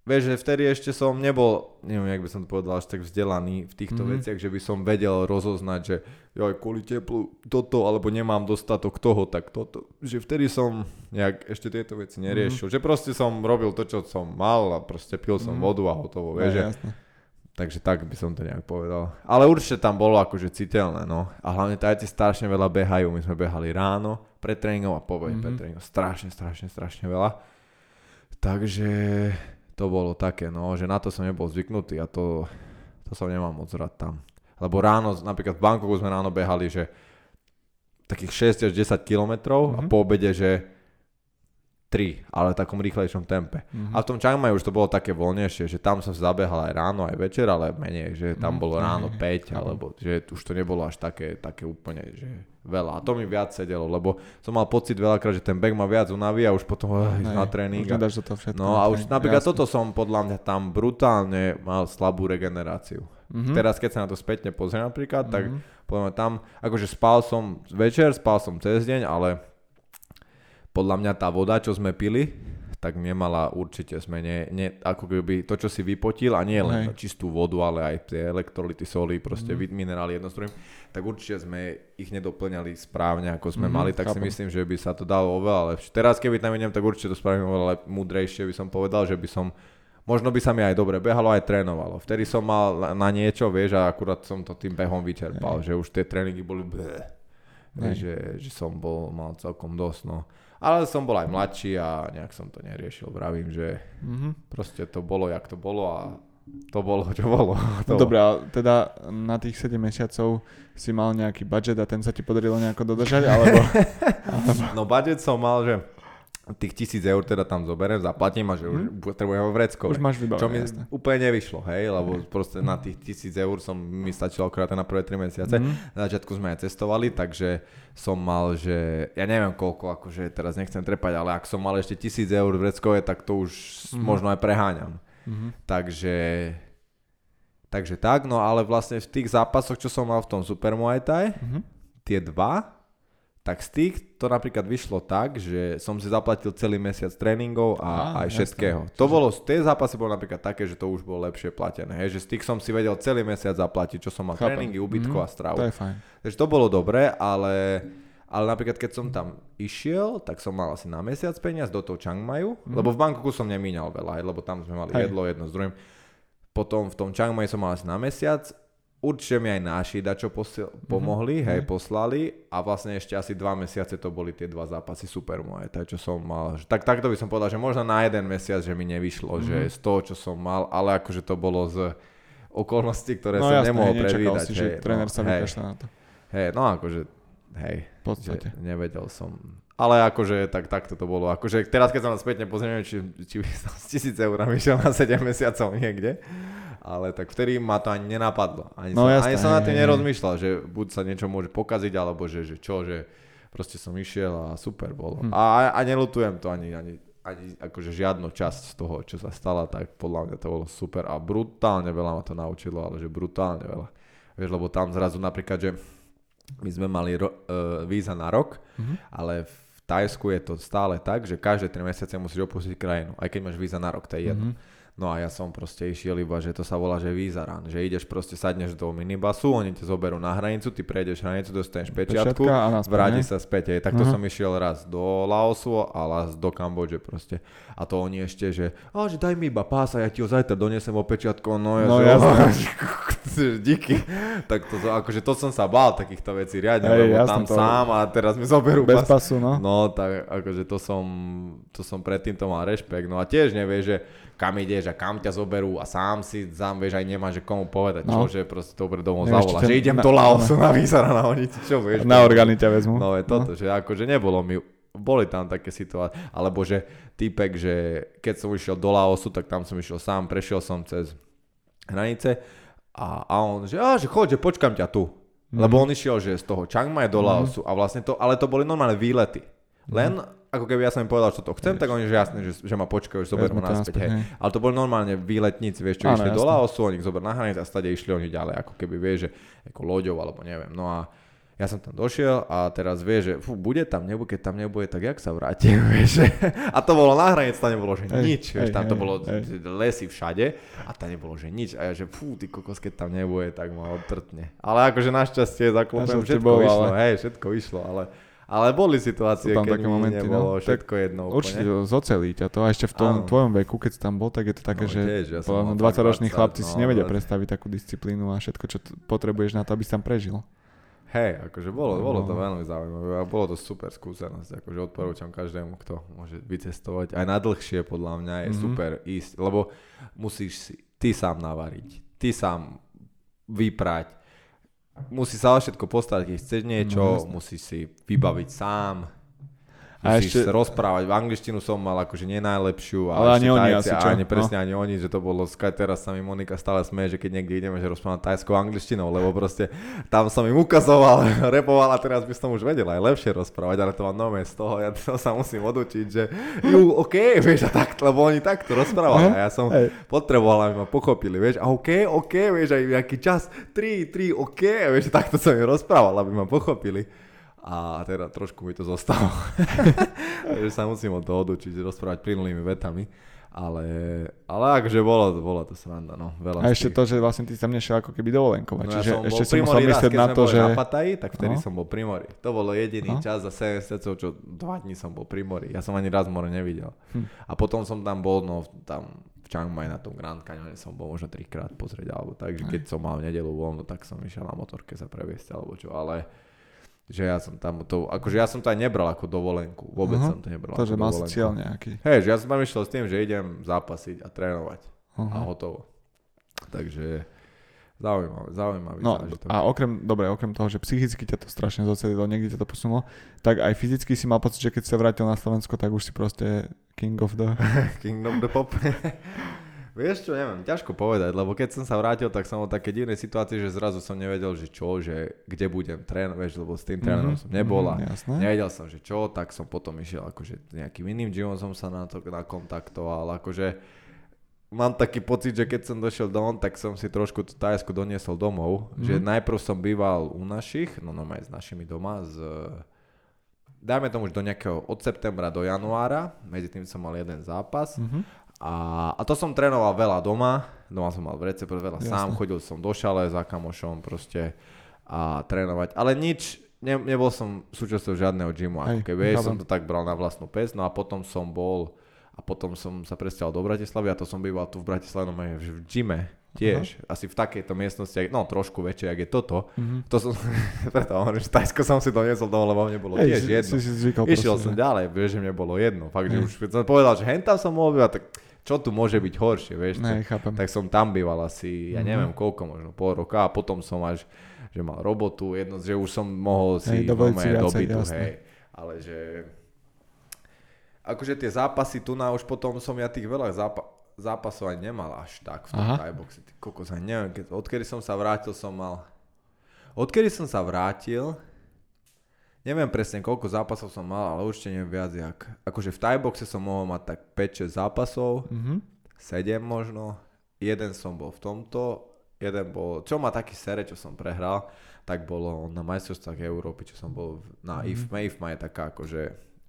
vieš, že vtedy ešte som nebol, neviem, jak by som to povedal, až tak vzdelaný v týchto Mhm. veciach, že by som vedel rozoznať, že joj, kvôli teplu toto, alebo nemám dostatok toho, tak toto. Že vtedy som nejak ešte tieto veci neriešil. Že proste som robil to, čo som mal a proste pil som Mhm. vodu a hotovo, vieš, že jasné. Takže tak by som to nejak povedal. Ale určite tam bolo akože citeľné, no. A hlavne tajci strašne veľa behajú. My sme behali ráno, pred tréningom a po mm-hmm. pred Mhm. tréningom. Strašne, strašne, strašne veľa. Takže to bolo také, no, že na to som nebol zvyknutý a to, to som nemám moc rád tam. Lebo ráno, napríklad v Bangkoku sme ráno behali, že takých 6 až 10 kilometrov a Mhm. po obede, že 3, ale v takom rýchlejšom tempe. Mhm. A v tom Chiang Mai už to bolo také voľnejšie, že tam sa zabehal aj ráno, aj večer, ale menej, že tam Mm, bolo ráno hej, 5, chápem. alebo že už to nebolo až také, také úplne, že veľa. A to mi viac sedelo, lebo som mal pocit veľakrát, že ten beh ma viac unaví a už potom Hej, na tréning. Už toho všetko. no a už napríklad jasné. toto som podľa mňa tam brutálne mal slabú regeneráciu. Mhm. Teraz keď sa na to spätne pozriem napríklad, tak Mhm. mňa tam, akože spal som večer, spal som cez deň, ale podľa mňa tá voda, čo sme pili, tak nemala určite sme ne, ne, ako keby to, čo si vypotil a nie len Hej. čistú vodu, ale aj tie elektrolyty, soli, proste mm. minerály jedno s druhým, tak určite sme ich nedoplňali správne, ako sme Mhm, mali, tak si chápem. myslím, že by sa to dalo oveľa lepšie. Teraz, keby tam idem, tak určite to spravím oveľa lep- múdrejšie, by som povedal, že by som Možno by sa mi aj dobre behalo, aj trénovalo. Vtedy som mal na- niečo, vieš, a akurát som to tým behom vyčerpal, že už tie tréningy boli bleh. Že, že som bol, mal celkom dosť, no. Ale som bol aj mladší a nejak som to neriešil. Vravím, že Mhm. proste to bolo, jak to bolo a to bolo, čo bolo. To Dobre, teda na tých 7 mesiacov si mal nejaký budget a ten sa ti podarilo nejako dodržať, alebo... No budget som mal, že tých tisíc eur teda tam zoberiem, zaplatím a že už potrebujem ho vrecko. Už máš Čo mi vybavené, jasné. úplne nevyšlo, hej, lebo proste na tých tisíc eur som mi stačilo akorát na prvé 3 mesiace. Mhm. Na začiatku sme aj cestovali, takže som mal, že ja neviem koľko, akože teraz nechcem trepať, ale ak som mal ešte tisíc eur v vreckove, tak to už Mhm. možno aj preháňam. Mhm. Takže, takže tak, no ale vlastne v tých zápasoch, čo som mal v tom Super Muay Thai, Mhm. tie dva, tak z tých to napríklad vyšlo tak, že som si zaplatil celý mesiac tréningov a Á, aj jasné. všetkého. To bolo, tie zápasy boli napríklad také, že to už bolo lepšie platené. Hej, že z tých som si vedel celý mesiac zaplatiť, čo som mal Chápem. tréningy, ubytko Mhm, a stravu. To je fajn. Takže to bolo dobré, ale, ale napríklad keď som tam išiel, tak som mal asi na mesiac peniaz do toho Chiang Maiu, Mhm. lebo v Bangkoku som nemíňal veľa, hej, lebo tam sme mali Hej. jedlo jedno s druhým. Potom v tom Chiang Mai som mal asi na mesiac, určite mi aj náši dačo posil, pomohli, hej, hej. poslali a vlastne ešte asi dva mesiace to boli tie dva zápasy super moje, tak čo som mal. Tak takto by som povedal, že možno na jeden mesiac, že mi nevyšlo, že Mhm. z toho, čo som mal, ale akože to bolo z okolností, ktoré No som jasné, nemohol predvídať. si, že hej, tréner no, sa hej. na to. Hej, no akože, hej, V podstate. že nevedel som. Ale akože tak, takto to bolo. Akože teraz, keď sa na spätne pozrieme, či, či by som s tisíc eurami išiel na 7 mesiacov niekde. Ale tak vtedy ma to ani nenapadlo. Ani, No som, jasné, ani som na tým nerozmýšľal, že buď sa niečo môže pokaziť, alebo že, že čo, že proste som išiel a super bolo. Hm. A, a nelutujem to ani, ani, ani akože žiadnu časť z toho, čo sa stala, tak podľa mňa to bolo super a brutálne veľa ma to naučilo, ale že brutálne veľa. Vieš, lebo tam zrazu napríklad, že my sme mali ro- uh, víza na rok, Mhm. ale v Tajsku je to stále tak, že každé 3 mesiace musíš opustiť krajinu, aj keď máš víza na rok, to je jedno. Mhm. No a ja som proste išiel iba, že to sa volá, že víza run, že ideš proste, sadneš do minibasu, oni ťa zoberú na hranicu, ty prejdeš hranicu, dostaneš pečiatku, a vráti sa späť. Hej. Takto Aha. som išiel raz do Laosu a raz do Kambodže proste. A to oni ešte, že, a že daj mi iba pás a ja ti ho zajtra donesem o pečiatku. No, ja, No že, jasné. díky. Tak to, akože to som sa bál takýchto vecí riadne, Hej, lebo jasné, tam sám a teraz mi zoberú Bez pas. pasu, no. No, tak akože to som, to som predtým to mal rešpekt. No a tiež nevieš, že kam ideš a kam ťa zoberú a sám si sám vieš aj nemáš, že komu povedať, No. čo, že proste dobre domov Nevieš, zavola, ťa- že idem do Laosu na výzara na honici, čo vieš. Na orgány ťa vezmu. No je toto, že akože nebolo mi, boli tam také situácie, alebo že týpek, že keď som išiel do Laosu, tak tam som išiel sám, prešiel som cez hranice a, a on, že, a, že choď, že počkam ťa tu. Mhm. Lebo on išiel, že z toho Chiang Mai do Laosu a vlastne to, ale to boli normálne výlety. Len ako keby ja som im povedal, že to chcem, tak oni, že jasne, že, že ma počkajú, že zoberú ma naspäť, hej. Ale to boli normálne výletníci, vieš, čo Áno, išli do. Laosu, oni ich zoberú na hranice a stade išli oni ďalej, ako keby vieš, že ako loďou alebo neviem. No a ja som tam došiel a teraz vieš, že fú, bude tam, nebude, keď tam nebude, tak jak sa vrátim, vieš. A to bolo na hranici, tam nebolo, že nič, vieš, tam to bolo lesy všade a tam nebolo, že nič. A ja, že fú, ty kokos, keď tam nebude, tak ma odtrtne. Ale akože našťastie Našťastie všetko bolo, vyšlo, ale- hej, všetko vyšlo, ale, ale boli situácie, Sú tam keď také momenty, no. nebolo Tak všetko jedno Určite úplne. zocelí ťa to a ešte v tom Áno. tvojom veku, keď si tam bol, tak je to také, No, že tiež, ja som podľa mňa mal fakt 20-roční 20, chlapci si no, nevedia 20. predstaviť takú disciplínu a všetko, čo potrebuješ na to, aby si tam prežil. Hej, akože bolo, bolo to No. veľmi zaujímavé a bolo to super skúsenosť, akože odporúčam každému, kto môže vycestovať. Aj na dlhšie podľa mňa je Mhm. super ísť, lebo musíš si ty sám navariť, ty sám vyprať, musíš sa všetko postarať, keď chceš niečo, jasné. musíš si vybaviť sám, A ešte- sa rozprávať. V angličtinu som mal akože nie najlepšiu. Ale ani ešte oni asi, čo? Ani presne No. ani oni, že to bolo, skaj teraz sa mi Monika stále smeje, že keď niekde ideme, že rozprávam tajskou angličtinou, lebo proste tam som im ukazoval, repoval a teraz by som už vedel aj lepšie rozprávať, ale to mám nové z toho, ja to sa musím odučiť, že ju, OK, vieš, a tak, lebo oni takto rozprávali a ja som Hej. potreboval, aby ma pochopili, vieš, a OK, OK, vieš, aj nejaký čas, 3, 3, OK, vieš, takto som im rozprával, aby ma pochopili. A teda trošku mi to zostalo. Takže sa musím od toho odučiť, rozprávať plynulými vetami. Ale, ale akože bolo, bolo to sranda, no. Veľa A ešte tých- to, že vlastne ty tam nešiel ako keby dovolenkovať, No čiže ja som ešte si musel myslieť na to, že... na Pataji, tak vtedy No. som bol pri mori. To bolo jediný No. čas za 7 mesiacov, čo dva dní som bol pri mori. Ja som ani raz more nevidel. Hm. A potom som tam bol, no tam v Chiang Mai na tom Grand Canyone som bol možno trikrát pozrieť, alebo tak, že keď som mal v nedelu voľno, tak som išiel na motorke sa previesť, alebo čo, ale že ja som tam to, akože ja som to aj nebral ako dovolenku, vôbec Aha. som to nebral To, ako že mal si cieľ nejaký. Hej, že ja som tam išiel s tým, že idem zápasiť a trénovať a Aha. hotovo. Takže zaujímavé, zaujímavý No zážitok. a okrem, dobre, okrem toho, že psychicky ťa to strašne zocelilo, niekde ťa to posunulo, tak aj fyzicky si mal pocit, že keď sa vrátil na Slovensko, tak už si proste king of the... Kingdom the Pop. Vieš čo, neviem, ťažko povedať, lebo keď som sa vrátil, tak som bol také divnej situácii, že zrazu som nevedel, že čo, že kde budem trénovať, lebo s tým trénerom Mhm, som nebol a mhm, jasné. nevedel som, že čo, tak som potom išiel akože nejakým iným gymom som sa na to nakontaktoval, akože mám taký pocit, že keď som došiel dom, tak som si trošku tú Tajsku doniesol domov, Mhm. že najprv som býval u našich, no no aj s našimi doma, z dajme tomu už do nejakého od septembra do januára, medzi tým som mal jeden zápas Mhm. A, a to som trénoval veľa doma, doma som mal v recept veľa Jasné. sám, chodil som do šale za kamošom proste a trénovať, ale nič, ne, nebol som súčasťou žiadneho gymu, ako keby, som to tak bral na vlastnú pes, no a potom som bol, a potom som sa presťahol do Bratislavy a to som býval tu v Bratislave, no v gyme tiež, asi v takejto miestnosti, no trošku väčšej, jak je toto, Mhm. to som, preto hovorím, že Tajsko som si doniesol domov, lebo mne bolo tiež si, jedno. si, si Išiel proste, som že- ďalej, vieš, že mne bolo jedno. Fakt, že už keď som povedal, že hen tam som mohol bývať, tak čo tu môže byť horšie, vieš. Ne, chápem. Tak som tam býval asi, ja Mhm. neviem koľko, možno pol roka a potom som až, že mal robotu, jedno, že už som mohol si Hej, dovoliť si normálne viacej, dobytu, jasné. hej. Ale že... Akože tie zápasy tu na už potom som ja tých veľa zápa- zápasov aj nemal až tak v tom Aha. Thai boxe. Ty kokos, aj neviem, keď, odkedy som sa vrátil, som mal... Odkedy som sa vrátil, Neviem presne, koľko zápasov som mal, ale určite neviem viac jak... Akože v Thai boxe som mohol mať tak 5-6 zápasov, Mhm. 7 možno. Jeden som bol v tomto, jeden bol... Čo ma taký sere, čo som prehral, tak bolo na majstrovstvách Európy, čo som bol na Mhm. IFMA. IFMA je taká akože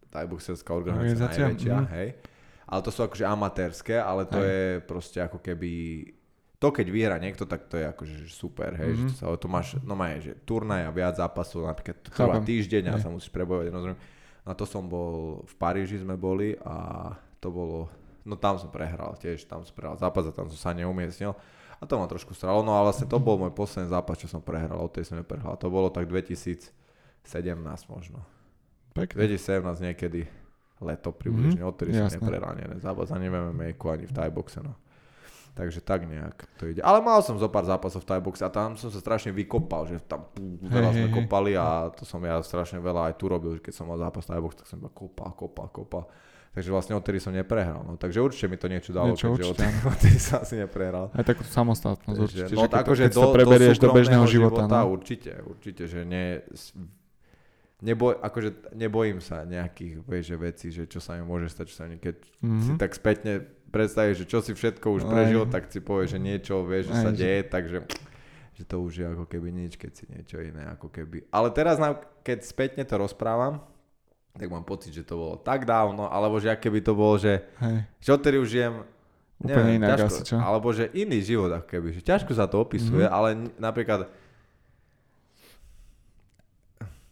Thai boxerská organizácia najväčšia, mhm. hej. Ale to sú akože amatérske, ale to Hej. je proste ako keby to keď vyhra niekto, tak to je akože že super, hej, Mhm. mm-hmm. že to, sa, to máš, no má že turnaj a viac zápasov, napríklad trvá týždeň a sa musíš prebojovať, rozumiem. Na to som bol, v Paríži sme boli a to bolo, no tam som prehral tiež, tam som prehral zápas a tam som sa neumiestnil. A to ma trošku stralo, no a vlastne to bol môj posledný zápas, čo som prehral, od tej som neprehral. To bolo tak 2017 možno. Pekne. 2017 niekedy leto približne, Mhm, odtedy som neprehral ani jeden zápas, ani v MMA, ani v Thai boxe, no. Takže tak nejak to ide. Ale mal som zo pár zápasov v Thai boxe a tam som sa strašne vykopal, že tam pú, veľa sme kopali a to som ja strašne veľa aj tu robil, že keď som mal zápas Thai boxe, tak som iba kopal, kopal, kopal. Takže vlastne odtedy som neprehral. No. Takže určite mi to niečo dalo, Niečo keďže určite, odtedy, som asi neprehral. Aj takú samostatnosť Takže, určite, no, že keď, akože keď sa preberieš do, bežného života. no. Určite, určite, že nie, s- neboj, akože nebojím sa nejakých vieš, vecí, že čo sa mi môže stať, čo sa mi, keď Mhm. si tak spätne predstavíš, že čo si všetko už Aj. prežil, tak si povieš, že niečo vieš, že Aj, sa že- deje, takže že to už je ako keby nič, keď si niečo iné ako keby. Ale teraz, keď spätne to rozprávam, tak mám pocit, že to bolo tak dávno, alebo že aké by to bolo, že, Hej, že odtedy už žijem úplne inak ťažko, asi, čo? Alebo že iný život ako keby, že ťažko sa to opisuje, Mhm. ale napríklad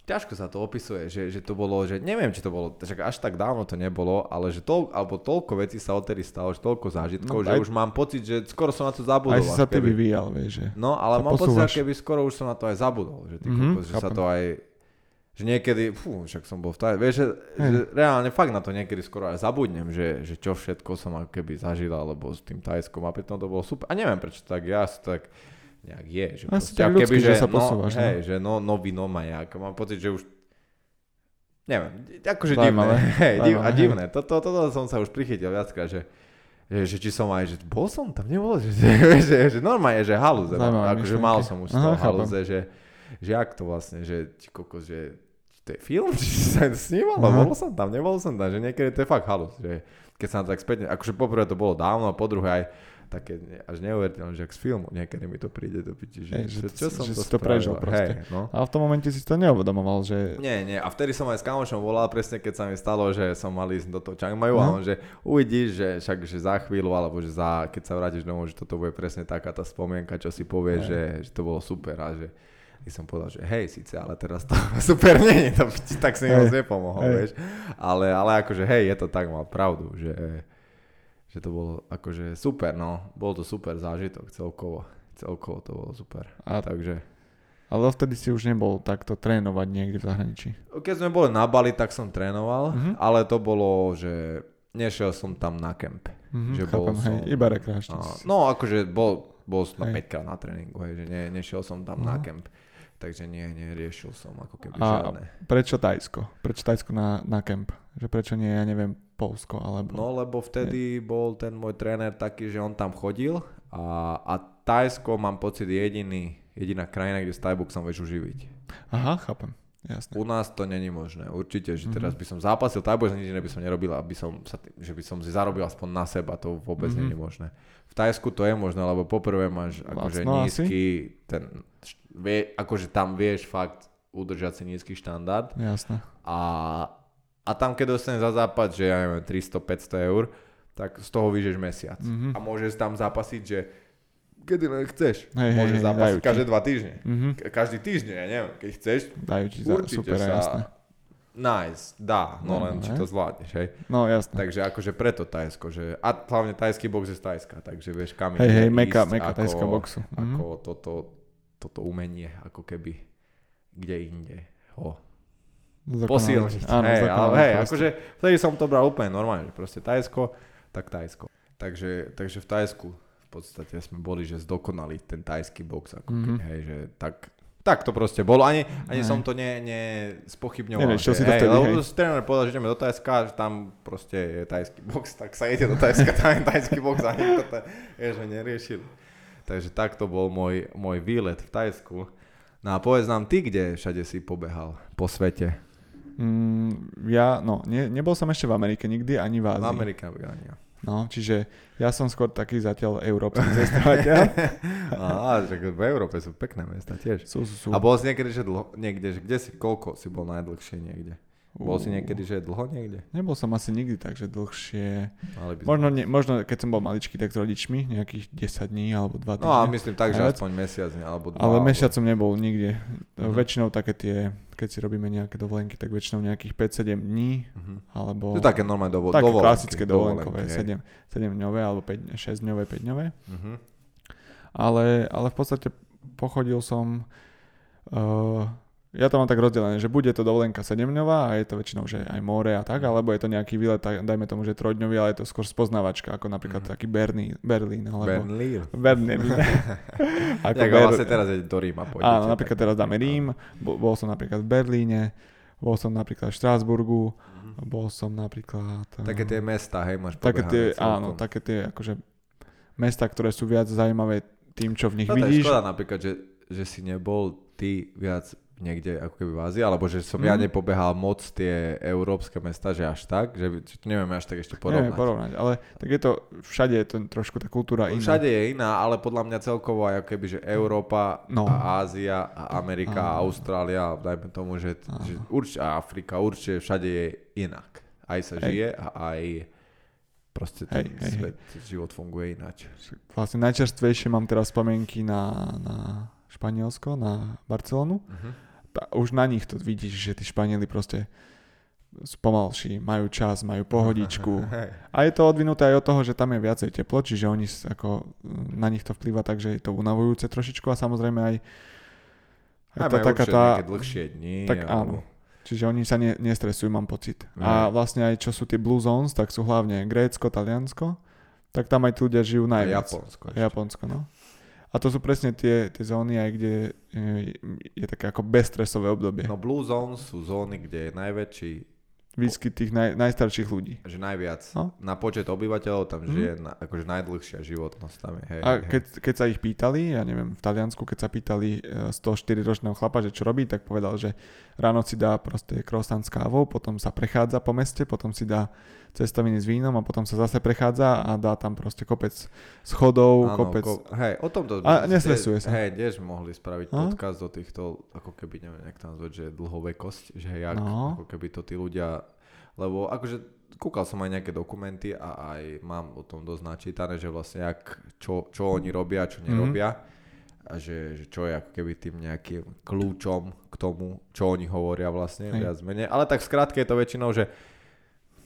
ťažko sa to opisuje, že, že to bolo, že neviem, či to bolo, však až tak dávno to nebolo, ale že toľko, alebo toľko vecí sa odtedy stalo, že toľko zážitkov, No, že aj- už mám pocit, že skoro som na to zabudol. Aj si sa ty vyvíjal, vieš, že... No, ale mám pocit, posúvaš. že keby skoro už som na to aj zabudol, že, ty Mhm, kokos, že sa to aj, že niekedy, fú, však som bol v taj, vieš, že, že reálne fakt na to niekedy skoro aj zabudnem, že, že čo všetko som ako keby zažil, alebo s tým Tajskom a pritom to bolo super. A neviem prečo tak, ja to tak nejak je, že Asi proste, tak ako ľudsky, že sa no, posúvaš, no. hej, že no, nový no má jak, mám pocit, že už neviem, akože divné, Zaujímavé, hej, div, a hej. divné, toto, toto som sa už prichytil viackrát, že že, že či som aj, že bol som tam, nebol, že, že, že, že normálne, že halúze, no, Zaujímavé akože mal som už z toho halúze, že, že jak to vlastne, že ti kokos, že to je film, či sa snímal, bol som tam, nebol som tam, že niekedy to je fakt halus, že keď sa na to tak späť, akože poprvé to bolo dávno a po druhé aj také až neuveriteľné, že ak z filmu niekedy mi to príde do piči, že, Hej, že to- čo som že to si to prežil proste. hej, no. A v tom momente si to neuvedomoval, že... Nie, nie. A vtedy som aj s kamošom volal presne, keď sa mi stalo, že som mal ísť do toho Chiang Maju a No. on, že uvidíš, že však že za chvíľu, alebo že za, keď sa vrátiš domov, že toto bude presne taká tá spomienka, čo si povieš, Hej. že, že to bolo super a že i som povedal, že hej, síce, ale teraz to super nie je, to tak si mi moc nepomohol, Hej. vieš. Ale, ale akože hej, je to tak, mal pravdu, že, že to bolo akože super, no. Bol to super zážitok celkovo. Celkovo to bolo super. A, Takže ale vtedy si už nebol takto trénovať niekde v zahraničí. Keď sme boli na Bali, tak som trénoval, Mhm. ale to bolo, že nešiel som tam na kemp. Mhm, Že bol chápem, hej, som- iba rekreačne. Si- no akože bol, bol som na Hej. 5 krát na tréningu, hej, že ne, nešiel som tam na Aha. kemp. Takže nie, neriešil som ako keby A- žiadne. Prečo Tajsko? Prečo Tajsko na, na kemp? Že prečo nie, ja neviem, Polsko alebo... No lebo vtedy bol ten môj tréner taký, že on tam chodil a, a Tajsko mám pocit jediný, jediná krajina, kde s Thaiboxom vieš uživiť. Aha, chápem. Jasné. U nás to není možné. Určite, že Mhm. teraz by som zápasil Thaibox, nič iné by som nerobil, aby som sa, že by som si zarobil aspoň na seba, to vôbec Mhm. není možné. V Tajsku to je možné, lebo poprvé máš akože Lacno asi? nízky, ten, št- vie, akože tam vieš fakt udržať si nízky štandard Jasné. a, a tam keď dostaneš za západ, že ja neviem, 300-500 eur, tak z toho vyžeš mesiac. Mhm. A môžeš tam zapasiť, že kedy len chceš. Hej, môžeš hej, zapasiť každé dva týždne. Mhm. Ka- Každý týždeň, ja neviem, keď chceš, Dajú ti Určite super, sa... jasné. Nice, dá, no, No, len no, či to zvládneš, hej. No jasné. Takže akože preto Tajsko, že a hlavne tajský box je z Tajska, takže vieš kam Hej, ide hej, meka, meka tajského boxu. Ako Mhm. toto, toto umenie, ako keby kde inde ho Zdokonaliť. posilniť. Áno, hej, ale hej, proste. akože vtedy som to bral úplne normálne, že proste Tajsko, tak Tajsko. Takže, takže v Tajsku v podstate sme boli, že zdokonali ten tajský box, ako Mhm. keby, hej, že tak, tak to proste bolo. Ani, ani Hej. som to ne, ne spochybňoval. Neriešil že, si to vtedy, hej. tréner povedal, že ideme do Tajska, že tam proste je tajský box, tak sa ide do Tajska, tam je tajský box a nikto to je, že neriešili. Takže takto bol môj, môj výlet v Tajsku. No a povedz nám ty, kde všade si pobehal po svete. Mm, ja, no, ne, nebol som ešte v Amerike nikdy, ani v V Ázii. Amerike Afgánia. No, čiže ja som skôr taký zatiaľ európsky cestovateľ. Á, že v Európe sú pekné mesta tiež. sú, sú, sú. A bol si niekedy, že dlho, niekde, že kde si, koľko si bol najdlhšie niekde? Bol si niekedy, že dlho niekde? Nebol som asi nikdy takže dlhšie. Mali by sme- Možno, ne, možno keď som bol maličký, tak s rodičmi, nejakých 10 dní alebo 2 týždne. No a myslím tak, že Viac. aspoň mesiac, ne, alebo dva. Ale alebo- mesiac som nebol nikde. Mhm. Väčšinou také tie, keď si robíme nejaké dovolenky, tak väčšinou nejakých 5-7 dní, Mhm. alebo To je také normálne dovo- také dovolenky. klasické dovolenkové, hej. 7, 7 dňové alebo 5, 6 dňové, 5 dňové. Mhm. Ale, ale v podstate pochodil som uh, ja to mám tak rozdelené, že bude to dovolenka 7 a je to väčšinou, že aj more a tak, mm. alebo je to nejaký výlet, tak dajme tomu, že trojdňový, ale je to skôr spoznávačka, ako napríklad mm. taký Berlín, Berlín alebo... Berlín. Berlín. ako Jak Ber... vlastne teraz je do Ríma pôjdete. Áno, napríklad teraz dáme Rím, bol, som napríklad v Berlíne, bol som napríklad v Štrásburgu, mm. bol som napríklad... Také tie mesta, hej, máš také tie, Áno, také tie akože mesta, ktoré sú viac zaujímavé tým, čo v nich no, vidíš. To je škoda napríklad, že, že si nebol ty viac niekde ako keby v Ázii, alebo že som mm. ja nepobehal moc tie európske mesta, že až tak, že, že to nevieme až tak ešte porovnať. Neviem porovnať, ale tak je to, všade je to trošku tá kultúra iná. Všade je iná, ale podľa mňa celkovo aj keby, že Európa no. a Ázia a Amerika a, a Austrália, dajme tomu, že, že určite a Afrika, určite všade je inak. Aj sa hej. žije a aj proste ten hej, svet, hej. život funguje ináč. Vlastne najčerstvejšie mám teraz spomienky na, na Španielsko, na Barcelonu. Uh-huh už na nich to vidíš, že tí Španieli proste sú pomalší, majú čas, majú pohodičku. A je to odvinuté aj od toho, že tam je viacej teplo, čiže oni ako, na nich to vplýva tak, že je to unavujúce trošičku a samozrejme aj, aj, to taká tá... dlhšie dní. Tak alebo... áno. Čiže oni sa ne, nestresujú, mám pocit. A vlastne aj čo sú tie Blue Zones, tak sú hlavne Grécko, Taliansko, tak tam aj tí ľudia žijú najviac. A Japonsko. Ešte. Japonsko, no. A to sú presne tie, tie zóny aj, kde je, je také ako bezstresové obdobie. No Blue Zones sú zóny, kde je najväčší výskyt tých naj, najstarších ľudí. Že najviac. No? Na počet obyvateľov tam mm. žije na, akože najdlhšia životnosť tam je. Hej, a keď, keď sa ich pýtali, ja neviem, v Taliansku, keď sa pýtali 104-ročného e, chlapa, že čo robí, tak povedal, že ráno si dá proste croissant s kávou, potom sa prechádza po meste, potom si dá cestoviny s vínom a potom sa zase prechádza a dá tam proste kopec schodov, Áno, kopec... Ko, hej, o tomto... A nestresuje sa. Hej, tiež mohli spraviť no? podcast o týchto, ako keby, neviem, jak tam nazvať, že dlhovekosť, že jak, no. ako keby to tí ľudia... Lebo akože kúkal som aj nejaké dokumenty a aj mám o tom dosť načítané, že vlastne jak, čo, čo oni robia, čo nerobia. Mm-hmm a že, že čo je ako keby tým nejakým kľúčom k tomu, čo oni hovoria vlastne, Hej. viac menej. Ale tak skrátke je to väčšinou, že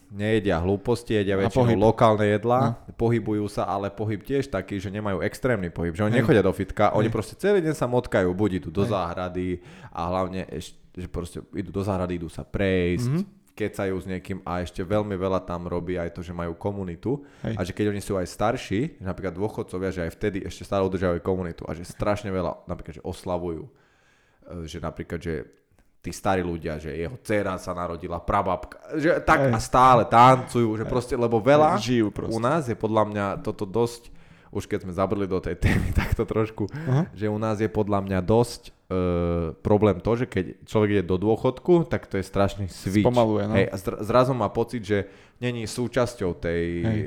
nejedia hlúposti, jedia väčšinou lokálne jedlá, no. pohybujú sa, ale pohyb tiež taký, že nemajú extrémny pohyb, že oni Hej. nechodia do fitka, Hej. oni proste celý deň sa motkajú, buď idú do Hej. záhrady a hlavne, že proste idú do záhrady, idú sa prejsť, mm-hmm. kecajú s niekým a ešte veľmi veľa tam robí aj to, že majú komunitu Hej. a že keď oni sú aj starší, napríklad dôchodcovia, že aj vtedy ešte stále udržiavajú komunitu a že strašne veľa napríklad, že oslavujú e, že napríklad, že tí starí ľudia, že jeho dcera sa narodila, prababka, že tak a stále tancujú, že proste, lebo veľa Žijú proste. u nás je podľa mňa toto dosť, už keď sme zabrali do tej témy takto trošku, uh-huh. že u nás je podľa mňa dosť uh, problém to, že keď človek ide do dôchodku, tak to je strašný switch. Spomaluje, no. Hej, a zrazu má pocit, že není súčasťou tej, Hej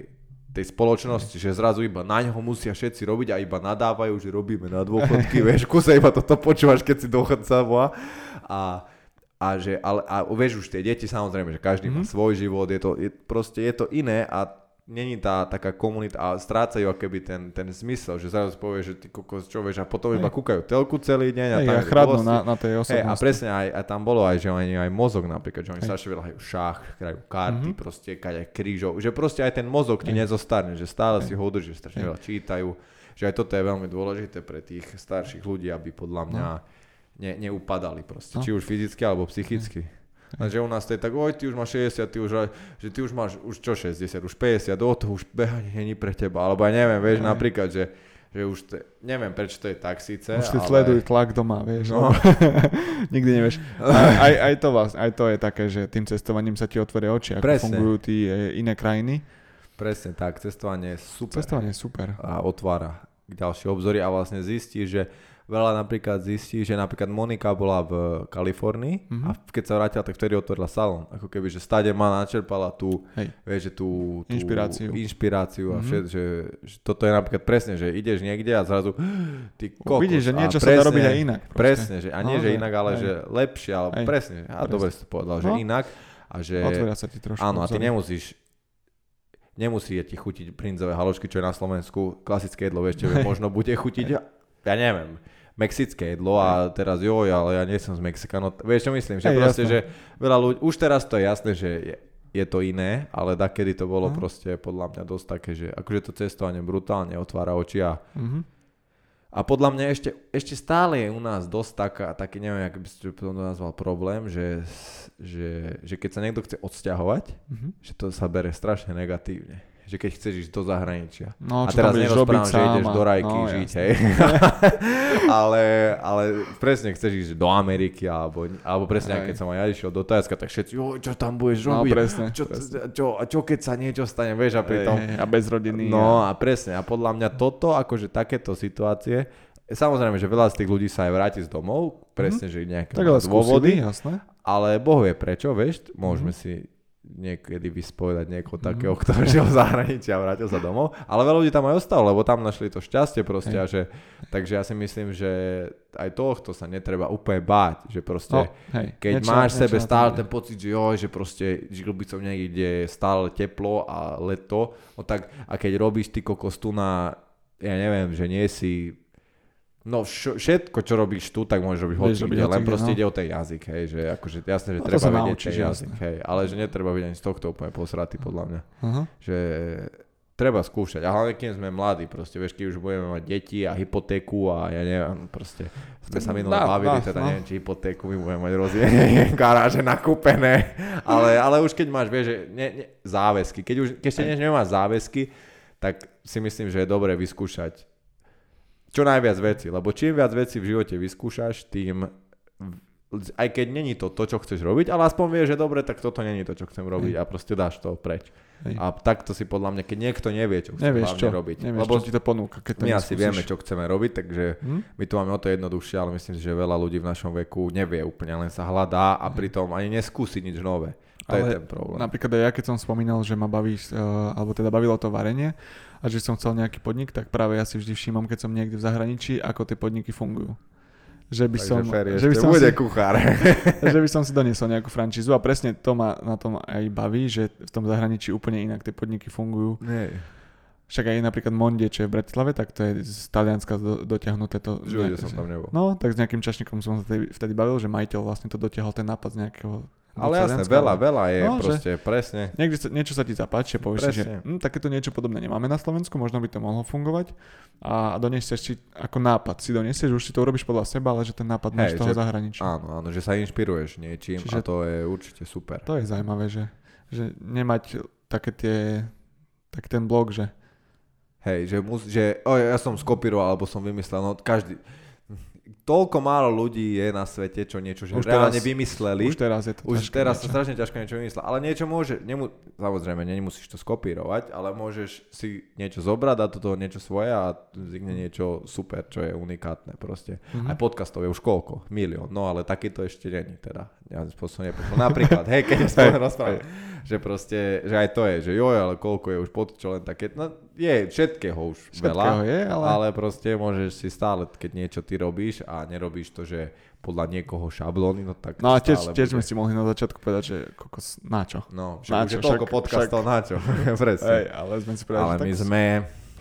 tej spoločnosti, že zrazu iba na ňoho musia všetci robiť a iba nadávajú, že robíme na dôchodky, vieš, kuse iba toto počúvaš, keď si dôchodca bola. A, a že, ale, a vieš už tie deti, samozrejme, že každý mm-hmm. má mhm. svoj život, je to, je, proste je to iné a není tá taká komunita a strácajú keby ten, ten zmysel, že zrazu povie, že ty kokos, čo vieš, a potom iba kúkajú telku celý deň a tak. chradnú na, na tej osobnosti. Hey, a presne aj, aj, tam bolo aj, že oni aj mozog napríklad, že oni strašne veľa hrajú šach, hrajú karty, mm-hmm. proste aj krížov, že proste aj ten mozog ti nezostarne, že stále hey. si ho udrží, strašne hey. veľa čítajú, že aj toto je veľmi dôležité pre tých starších ľudí, aby podľa mňa no. ne, neupadali proste, no. či už fyzicky alebo psychicky. Hey. Že u nás to je tak, oj, ty už máš 60, ty už, že ty už máš, už čo 60, už 50, o to už behanie není pre teba, alebo aj neviem, vieš, napríklad, že, že už, te, neviem prečo to je tak síce, Už si ale... sleduj tlak doma, vieš, no. nikdy nevieš. Aj, aj, aj, to vás, aj to je také, že tým cestovaním sa ti otvoria oči, ako Presne. fungujú tí e, iné krajiny. Presne tak, cestovanie je super. Cestovanie je super. A otvára ďalšie obzory a vlastne zistí, že veľa napríklad zistí, že napríklad Monika bola v Kalifornii mm-hmm. a keď sa vrátila, tak vtedy otvorila salón. Ako keby, že stade ma načerpala tú, Hej. vieš, že tú, tú inšpiráciu, inšpiráciu mm-hmm. a mhm. všet, že, že, toto je napríklad presne, že ideš niekde a zrazu ty kokos. Vidíš, že niečo presne, sa dá robiť aj inak. Proste. Presne, že, a nie, no, že inak, ale Hej. že lepšie, ale Hej. presne. A dobre si to povedal, no. že inak. A že, Otvoria sa ti trošku. Áno, a ty nemusíš nemusí ti chutiť brinzové halošky, čo je na Slovensku klasické jedlo, vieš, možno bude chutiť, ja neviem, mexické jedlo a teraz joj, ale ja nie som z Mexika, no vieš čo myslím, že hey, proste, jasné. že veľa ľudí, už teraz to je jasné, že je, je to iné, ale kedy to bolo uh-huh. proste podľa mňa dosť také, že akože to cestovanie brutálne otvára oči a uh-huh. A podľa mňa ešte, ešte stále je u nás dosť taká, taký, neviem, ako by si to nazval problém, že, že, že keď sa niekto chce odsťahovať, Mhm. že to sa bere strašne negatívne. Že keď chceš ísť do zahraničia. No, a čo teraz nerozprávam, že ideš do rajky no, žiť, hej. ale, ale presne chceš ísť do Ameriky, alebo, alebo presne, Hej. keď som aj ja išiel do Tajska, tak všetci, jo, čo tam budeš No, robiť? presne, čo, presne. čo, a čo keď sa niečo stane, vieš, a pritom... hej, a bez rodiny. No a... presne, a podľa mňa toto, akože takéto situácie, samozrejme, že veľa z tých ľudí sa aj vráti z domov, presne, že nejaké. Tak ale dôvody, skúsili, jasné. ale Boh vie prečo, vieš, môžeme si niekedy vyspovedať niekoho takého, kto žil v zahraničí a vrátil sa domov, ale veľa ľudí tam aj ostalo, lebo tam našli to šťastie proste a že, takže ja si myslím, že aj tohto sa netreba úplne báť, že proste No, hej, keď niečo- máš niečo sebe stále ten pocit, že joj, že proste žil by som niekde, kde je stále teplo a leto, no tak a keď robíš ty kokos tu na, ja neviem, že nie si, no vš- všetko, čo robíš tu, tak môžeš robiť hoci kde, len proste no. ide o ten jazyk, hej, že akože jasné, že No treba vedieť ten jazyk, jasné. hej, ale že netreba byť ani z tohto úplne posratý podľa mňa, Aha. že treba skúšať a hlavne kým sme mladí, proste vieš, keď už budeme mať deti a hypotéku a ja neviem, proste sme sa minule Dá, bavili, dá, teda no. neviem, či hypotéku my budeme mať rozvíjanie garáže nakúpené, ale, ale už keď máš, vieš, že ne, ne, záväzky, keď už keď ešte nemáš záväzky, tak si myslím, že je dobré vyskúšať čo najviac veci, lebo čím viac vecí v živote vyskúšaš, tým aj keď není to to, čo chceš robiť, ale aspoň vieš, že dobre, tak toto není to, čo chcem robiť a proste dáš to preč. Hej. A takto si podľa mňa, keď niekto nevie, čo chce Nevieš čo, robiť. nevieš, lebo čo ti to ponúka, keď to my asi neskúsiš. vieme, čo chceme robiť, takže Hm? my to máme o to jednoduchšie, ale myslím si, že veľa ľudí v našom veku nevie úplne, len sa hľadá a pritom ani neskúsi nič nové. To je Ale ten problém. Napríklad aj ja, keď som spomínal, že ma baví, uh, alebo teda bavilo to varenie a že som chcel nejaký podnik, tak práve ja si vždy všímam, keď som niekde v zahraničí, ako tie podniky fungujú. Že by Takže som, že by som, bude si, kuchár. že by som si doniesol nejakú frančízu a presne to ma na tom aj baví, že v tom zahraničí úplne inak tie podniky fungujú. Nie. Však aj napríklad Monde, čo je v Bratislave, tak to je z Talianska do, dotiahnuté to. Nejak- som tam nebol. No, tak s nejakým čašníkom som sa vtedy, vtedy bavil, že majiteľ vlastne to dotiahol ten nápad z nejakého... Ale jasné, veľa, ale- veľa je No, proste, presne. Niekde sa, niečo sa ti zapáči a povieš že hm, takéto niečo podobné nemáme na Slovensku, možno by to mohlo fungovať a donesieš si ako nápad, si donesieš, už si to urobíš podľa seba, ale že ten nápad máš z toho že- zahraničia. Áno, áno, že sa inšpiruješ niečím a Čiže- to je určite super. To je zaujímavé, že, že nemať také tie, tak ten blok, že Hej, že, mus, že o, ja som skopíroval, alebo som vymyslel, no každý, toľko málo ľudí je na svete, čo niečo že Už reálne teraz- vymysleli. už teraz je to Už teraz sa niečo. strašne ťažko niečo vymyslela, ale niečo môže, nemu, samozrejme, nemusíš to skopírovať, ale môžeš si niečo zobrať, do toho niečo svoje a vznikne niečo super, čo je unikátne proste. Mhm. Aj podcastov je už koľko? Milión, no ale takýto ešte není teda. Ja som nepočul. Napríklad, hej, keď sme rozprávali, že proste, že aj to je, že joj, ale koľko je už pod, čo len také, no je všetkého už Všetkého veľa, je, ale- ale proste môžeš si stále, keď niečo ty robíš a nerobíš to, že podľa niekoho šablóny, no tak No a tiež, tiež sme si mohli na začiatku povedať, že kokos, na čo? No, však Na čo, toľko však- podcastov, na čo? Presne. Hej, ale sme si povedali, Ale my tak sme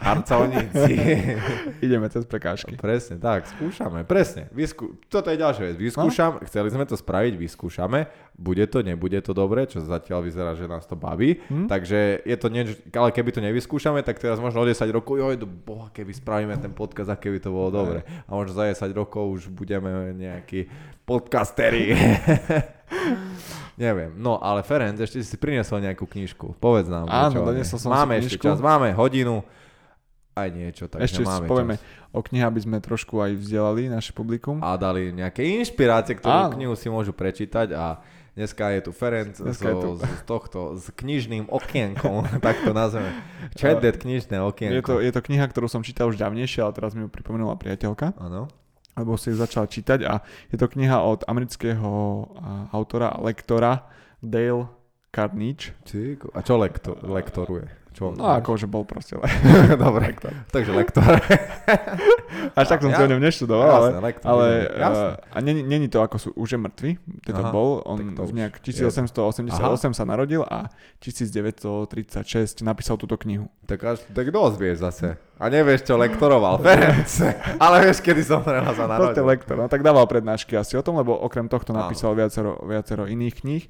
harcovníci. ideme cez prekážky. presne, tak, skúšame, presne. Vyskú... Toto je ďalšia vec. Vyskúšam, chceli sme to spraviť, vyskúšame. Bude to, nebude to dobre, čo zatiaľ vyzerá, že nás to baví. Hm? Takže je to niečo, ale keby to nevyskúšame, tak teraz možno o 10 rokov, joj, do boha, keby spravíme ten podcast, a keby to bolo dobre. A možno za 10 rokov už budeme nejakí podcasteri. Neviem, no ale Ferenc, ešte si priniesol nejakú knižku. Povedz nám. Áno, doniesol som si Máme ešte knižku. čas, máme hodinu, aj niečo, takže Ešte máme povieme čas. o knihe, aby sme trošku aj vzdelali naše publikum. A dali nejaké inšpirácie, ktorú Áno. knihu si môžu prečítať a dneska je tu Ferenc Dneska je tu. z tohto, s knižným okienkom, tak to nazveme. That knižné okienko? Je to, je to kniha, ktorú som čítal už dávnejšie, ale teraz mi ju pripomenula priateľka, Áno. lebo si ju začal čítať a je to kniha od amerického autora a lektora Dale Carnage. Ty, a čo lektor, lektoruje? Čo? No akože bol proste le- Dobre, takže lektor. Až tak som Ja- si o ňom neštudoval, ale, Jasné, lektor. ale Jasné. uh, a není, není to ako sú, už je mŕtvy, teda Aha, bol, on v nejak je. 1888 sa narodil a 1936 napísal túto knihu. tak, až, tak dosť vieš zase. A nevieš, čo lektoroval. Ferenc. Ale vieš, kedy som sa Proste narodil. lektor, no tak dával prednášky asi o tom, lebo okrem tohto napísal viacero, viacero iných kníh.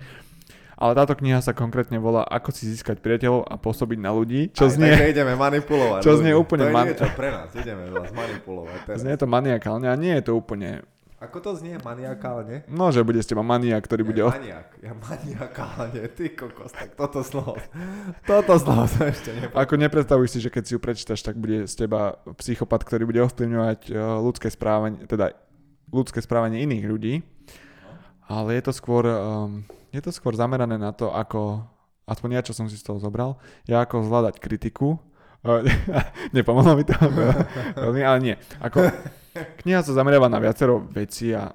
Ale táto kniha sa konkrétne volá Ako si získať priateľov a pôsobiť na ľudí, čo Aj, znie, Takže ideme manipulovať. čo znie úplne To je man- niečo pre nás, ideme vás manipulovať. Teraz. znie to maniakálne a nie je to úplne, Ako to znie maniakálne? no že bude z teba maniak, ktorý bude... Ja, maniak, ja maniakálne, ty kokos, tak toto slovo, toto slovo som ešte nepočul. Ako nepredstavuj si, že keď si ju prečítaš, tak bude z teba psychopat, ktorý bude ovplyvňovať eh, ľudské správanie, teda ľudské správanie iných ľudí. Ale je to skôr, um, je to skôr zamerané na to, ako, aspoň ja, čo som si z toho zobral, je ako zvládať kritiku. Eh, Nepomohlo mi to veľmi, ale nie. Ako, kniha sa zameriava na viacero vecí a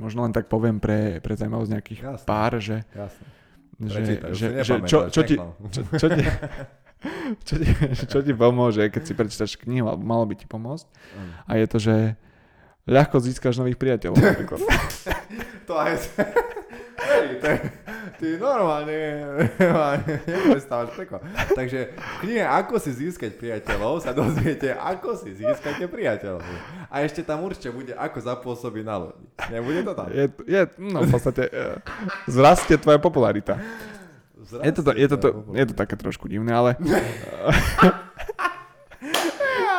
možno len tak poviem pre, pre zaujímavosť nejakých Jasné. pár, že, Jasne. že, Prečítaj, že, že čo, ti, čo, čo, ti, čo, ti, čo ti pomôže, keď si prečítaš knihu, alebo malo by ti pomôcť. Mm. A je to, že ľahko získaš nových priateľov. To aj... Hej, je, ty normálne neprestávaš peklo. Takže v knihe Ako si získať priateľov sa dozviete, ako si získate priateľov. A ešte tam určite bude, ako zapôsobí na ľudí. Nebude to tam? Je, je, no v podstate eh, zrastie tvoja popularita. Je to, to, je, to, to, je to také trošku divné, ale...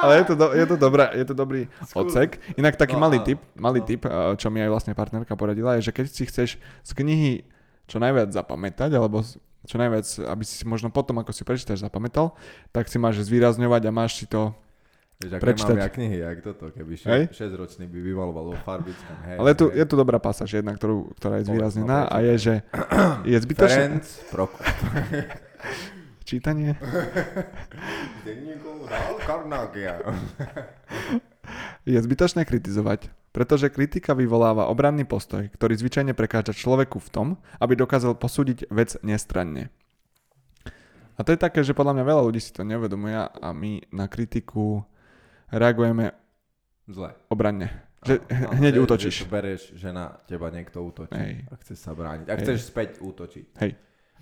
ale je to, do, je, to dobrá, je to dobrý odsek. Inak taký No, malý tip, malý No. tip, eh, čo mi aj vlastne partnerka poradila, je, že keď si chceš z knihy čo najviac zapamätať, alebo čo najviac, aby si možno potom, ako si prečítaš, zapamätal, tak si máš zvýrazňovať a máš si to Vieš, ak prečítať. nemám ja knihy, jak toto, keby Hej. 6 ročný by vyvaloval vo farbickom. Hej, Ale tu, hej. je tu dobrá pasáž jedna, ktorú, ktorá je zvýraznená no, a je, že je zbytočné Prokop. čítanie. Je zbytočné kritizovať, pretože kritika vyvoláva obranný postoj, ktorý zvyčajne prekáža človeku v tom, aby dokázal posúdiť vec nestranne. A to je také, že podľa mňa veľa ľudí si to neuvedomuje a my na kritiku reagujeme Zle. obranne. Že áno, hneď že- útočíš. Že to bereš, že na teba niekto útočí. Hej. A chceš sa brániť. A Hej. chceš späť útočiť. Hej.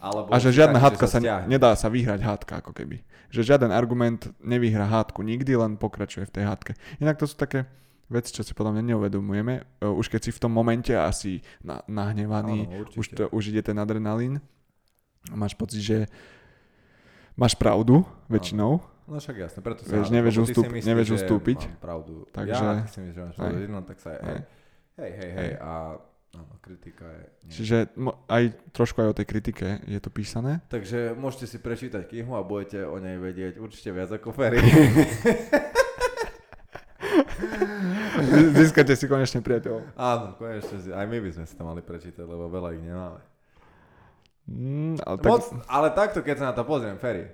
Alebo A že žiadna hádka sa, stiahne. nedá sa vyhrať hádka ako keby. Že žiaden argument nevyhrá hádku nikdy, len pokračuje v tej hádke. Inak to sú také veci, čo si podľa mňa neuvedomujeme. E, Už keď si v tom momente asi na, nahnevaný, Áno, určite. už, to, už ide ten adrenalín máš pocit, že máš pravdu väčšinou. No však jasne, preto Vieš, sa... nevieš ty si ustúp- myslíš, nevieš ustúpiť. Mám pravdu. Takže- Ja, ty si myslíš, že máš pravdu. Hej. No, tak sa... Hej, Hej. hej, hej. hej. A áno, kritika je... Nie. Čiže aj trošku aj o tej kritike je to písané. Takže môžete si prečítať knihu a budete o nej vedieť určite viac ako Ferry. Zí- Získate si konečne priateľov. Áno, konečne si, aj my by sme si to mali prečítať, lebo veľa ich nemáme. Mm, ale Tak... tak, Moc, ale takto, keď sa na to pozriem, Ferry,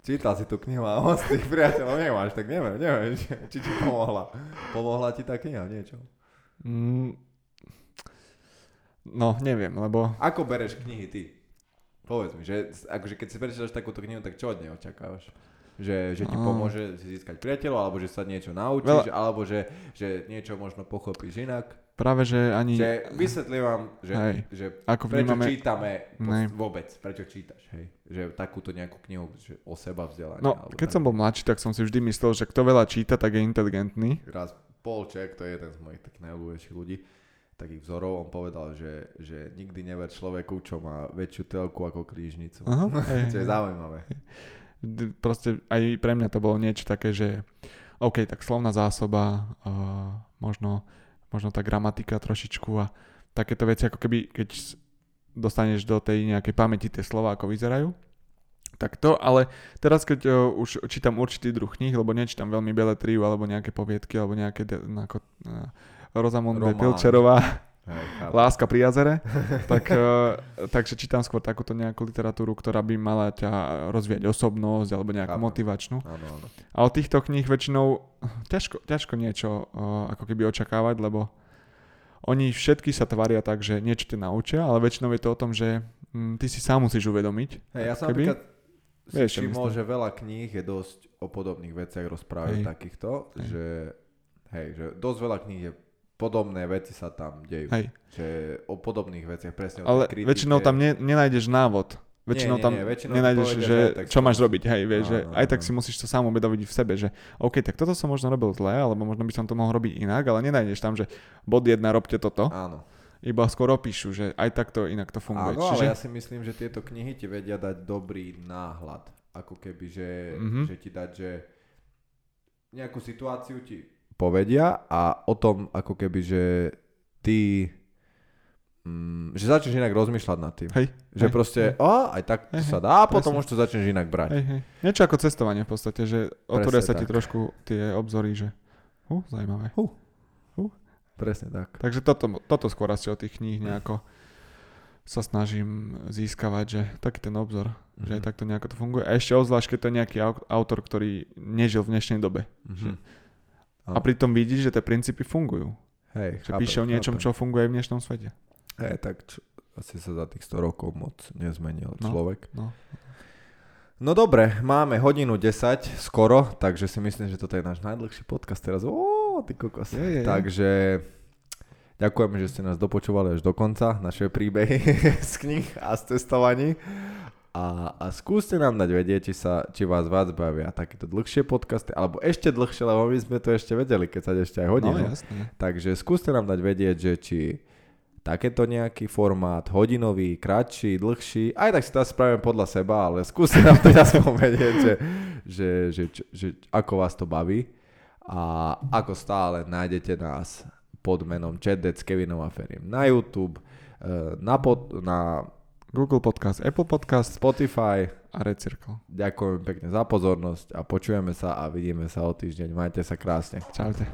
čítal si tú knihu a moc tých priateľov nemáš, tak neviem, neviem, či, či ti pomohla. Pomohla ti tá kniha, niečo? mm, no, neviem, lebo Ako bereš knihy ty? Povedz mi, že akože keď si prečítaš takúto knihu, tak čo od nej očakávaš? Že, že ti Á. pomôže si získať priateľov, alebo že sa niečo naučíš, Veľa- alebo že, že niečo možno pochopíš inak. práve, že ani... Že vysvetlím vám, že, Hej. že Ako prečo vnímame... čítame po- Nej. vôbec, prečo čítaš, hej? Že takúto nejakú knihu že o seba vzdelaní. No, keď som bol mladší, tak som si vždy myslel, že kto veľa číta, tak je inteligentný. Raz Polček, to je jeden z mojich takých najľúbejších ľudí, takých vzorov, on povedal, že, že nikdy never človeku, čo má väčšiu telku ako krížnicu. Aha, Čo je zaujímavé. Proste aj pre mňa to bolo niečo také, že OK, tak slovná zásoba, uh, možno, možno tá gramatika trošičku a takéto veci, ako keby, keď dostaneš do tej nejakej pamäti tie slova, ako vyzerajú. Tak to, ale teraz keď uh, už čítam určitý druh kníh, lebo nečítam veľmi beletriu alebo nejaké poviedky, alebo nejaké de- ako, uh, Román. Pilčerová. Láska pri jazere, tak, eh, takže čítam skôr takúto nejakú literatúru, ktorá by mala ťa rozvíjať osobnosť alebo nejakú Chápem. motivačnú. Áno, áno. A od týchto kníh väčšinou ťažko, ťažko niečo eh, ako keby očakávať, lebo oni všetky sa tvária tak, že niečo ťa naučia, ale väčšinou je to o tom, že hm, ty si sám musíš uvedomiť. Hej, ja som keby. napríklad si Vieš, všimol, že veľa kníh je dosť o podobných veciach rozprávajú takýchto, Hej. že hej, že dosť veľa kníh je podobné veci sa tam dejú. Hej. Že o podobných veciach presne Ale kritike. väčšinou tam ne, nenájdeš návod. Väčšinou nie, tam nie, väčšinou nenájdeš, že, že čo máš robiť, hej, vieš, že aj tak si musíš to sám uvedomiť v sebe, že OK, tak toto som možno robil zle, alebo možno by som to mohol robiť inak, ale nenájdeš tam, že bod jedna robte toto. Áno. iba skôr opíšu, že aj takto inak to funguje. Áno, Čiže... ale ja si myslím, že tieto knihy ti vedia dať dobrý náhľad. Ako keby, že, Mhm. že ti dať, že nejakú situáciu ti povedia a o tom, ako keby, že ty mm, že začneš inak rozmýšľať nad tým. Hej, Že hej, proste, hej. a, aj tak Hej, sa dá, a potom presne. už to začneš inak brať. Hej, hej. Niečo ako cestovanie v podstate, že otvoria sa ti tak. trošku tie obzory, že uh, zaujímavé. Presne tak. Takže toto, toto skôr asi od tých kníh nejako sa snažím získavať, že taký ten obzor, mm-hmm. že aj Mhm. takto nejako to funguje. A ešte ozvlášť, keď to je nejaký au- autor, ktorý nežil v dnešnej dobe. Mhm. A pritom vidíš, že tie princípy fungujú. Hej, Že píše o niečom, čo funguje v dnešnom svete. Hej, tak čo, asi sa za tých 100 rokov moc nezmenil No. človek. No. No dobre, máme hodinu 10 skoro, takže si myslím, že toto je náš najdlhší podcast teraz. Ó, ty kokos. Je, je, je. Takže ďakujeme, že ste nás dopočúvali až do konca, naše príbehy z knih a z cestovaní. A, a skúste nám dať vedieť, či, sa, či vás viac bavia takéto dlhšie podcasty, alebo ešte dlhšie, lebo my sme to ešte vedeli, keď sa ešte aj hodinu. No jasné. Takže skúste nám dať vedieť, že či takéto nejaký formát, hodinový, kratší, dlhší, aj tak si to asi spravíme podľa seba, ale skúste nám to aspoň vedieť, že, že, že, že, že ako vás to baví. A ako stále nájdete nás pod menom Chatdead s Kevinom a Ferim na YouTube, eh, na, pod, na Google Podcast, Apple Podcast, Spotify a Red Circle. Ďakujem pekne za pozornosť a počujeme sa a vidíme sa o týždeň. Majte sa krásne. Čaute.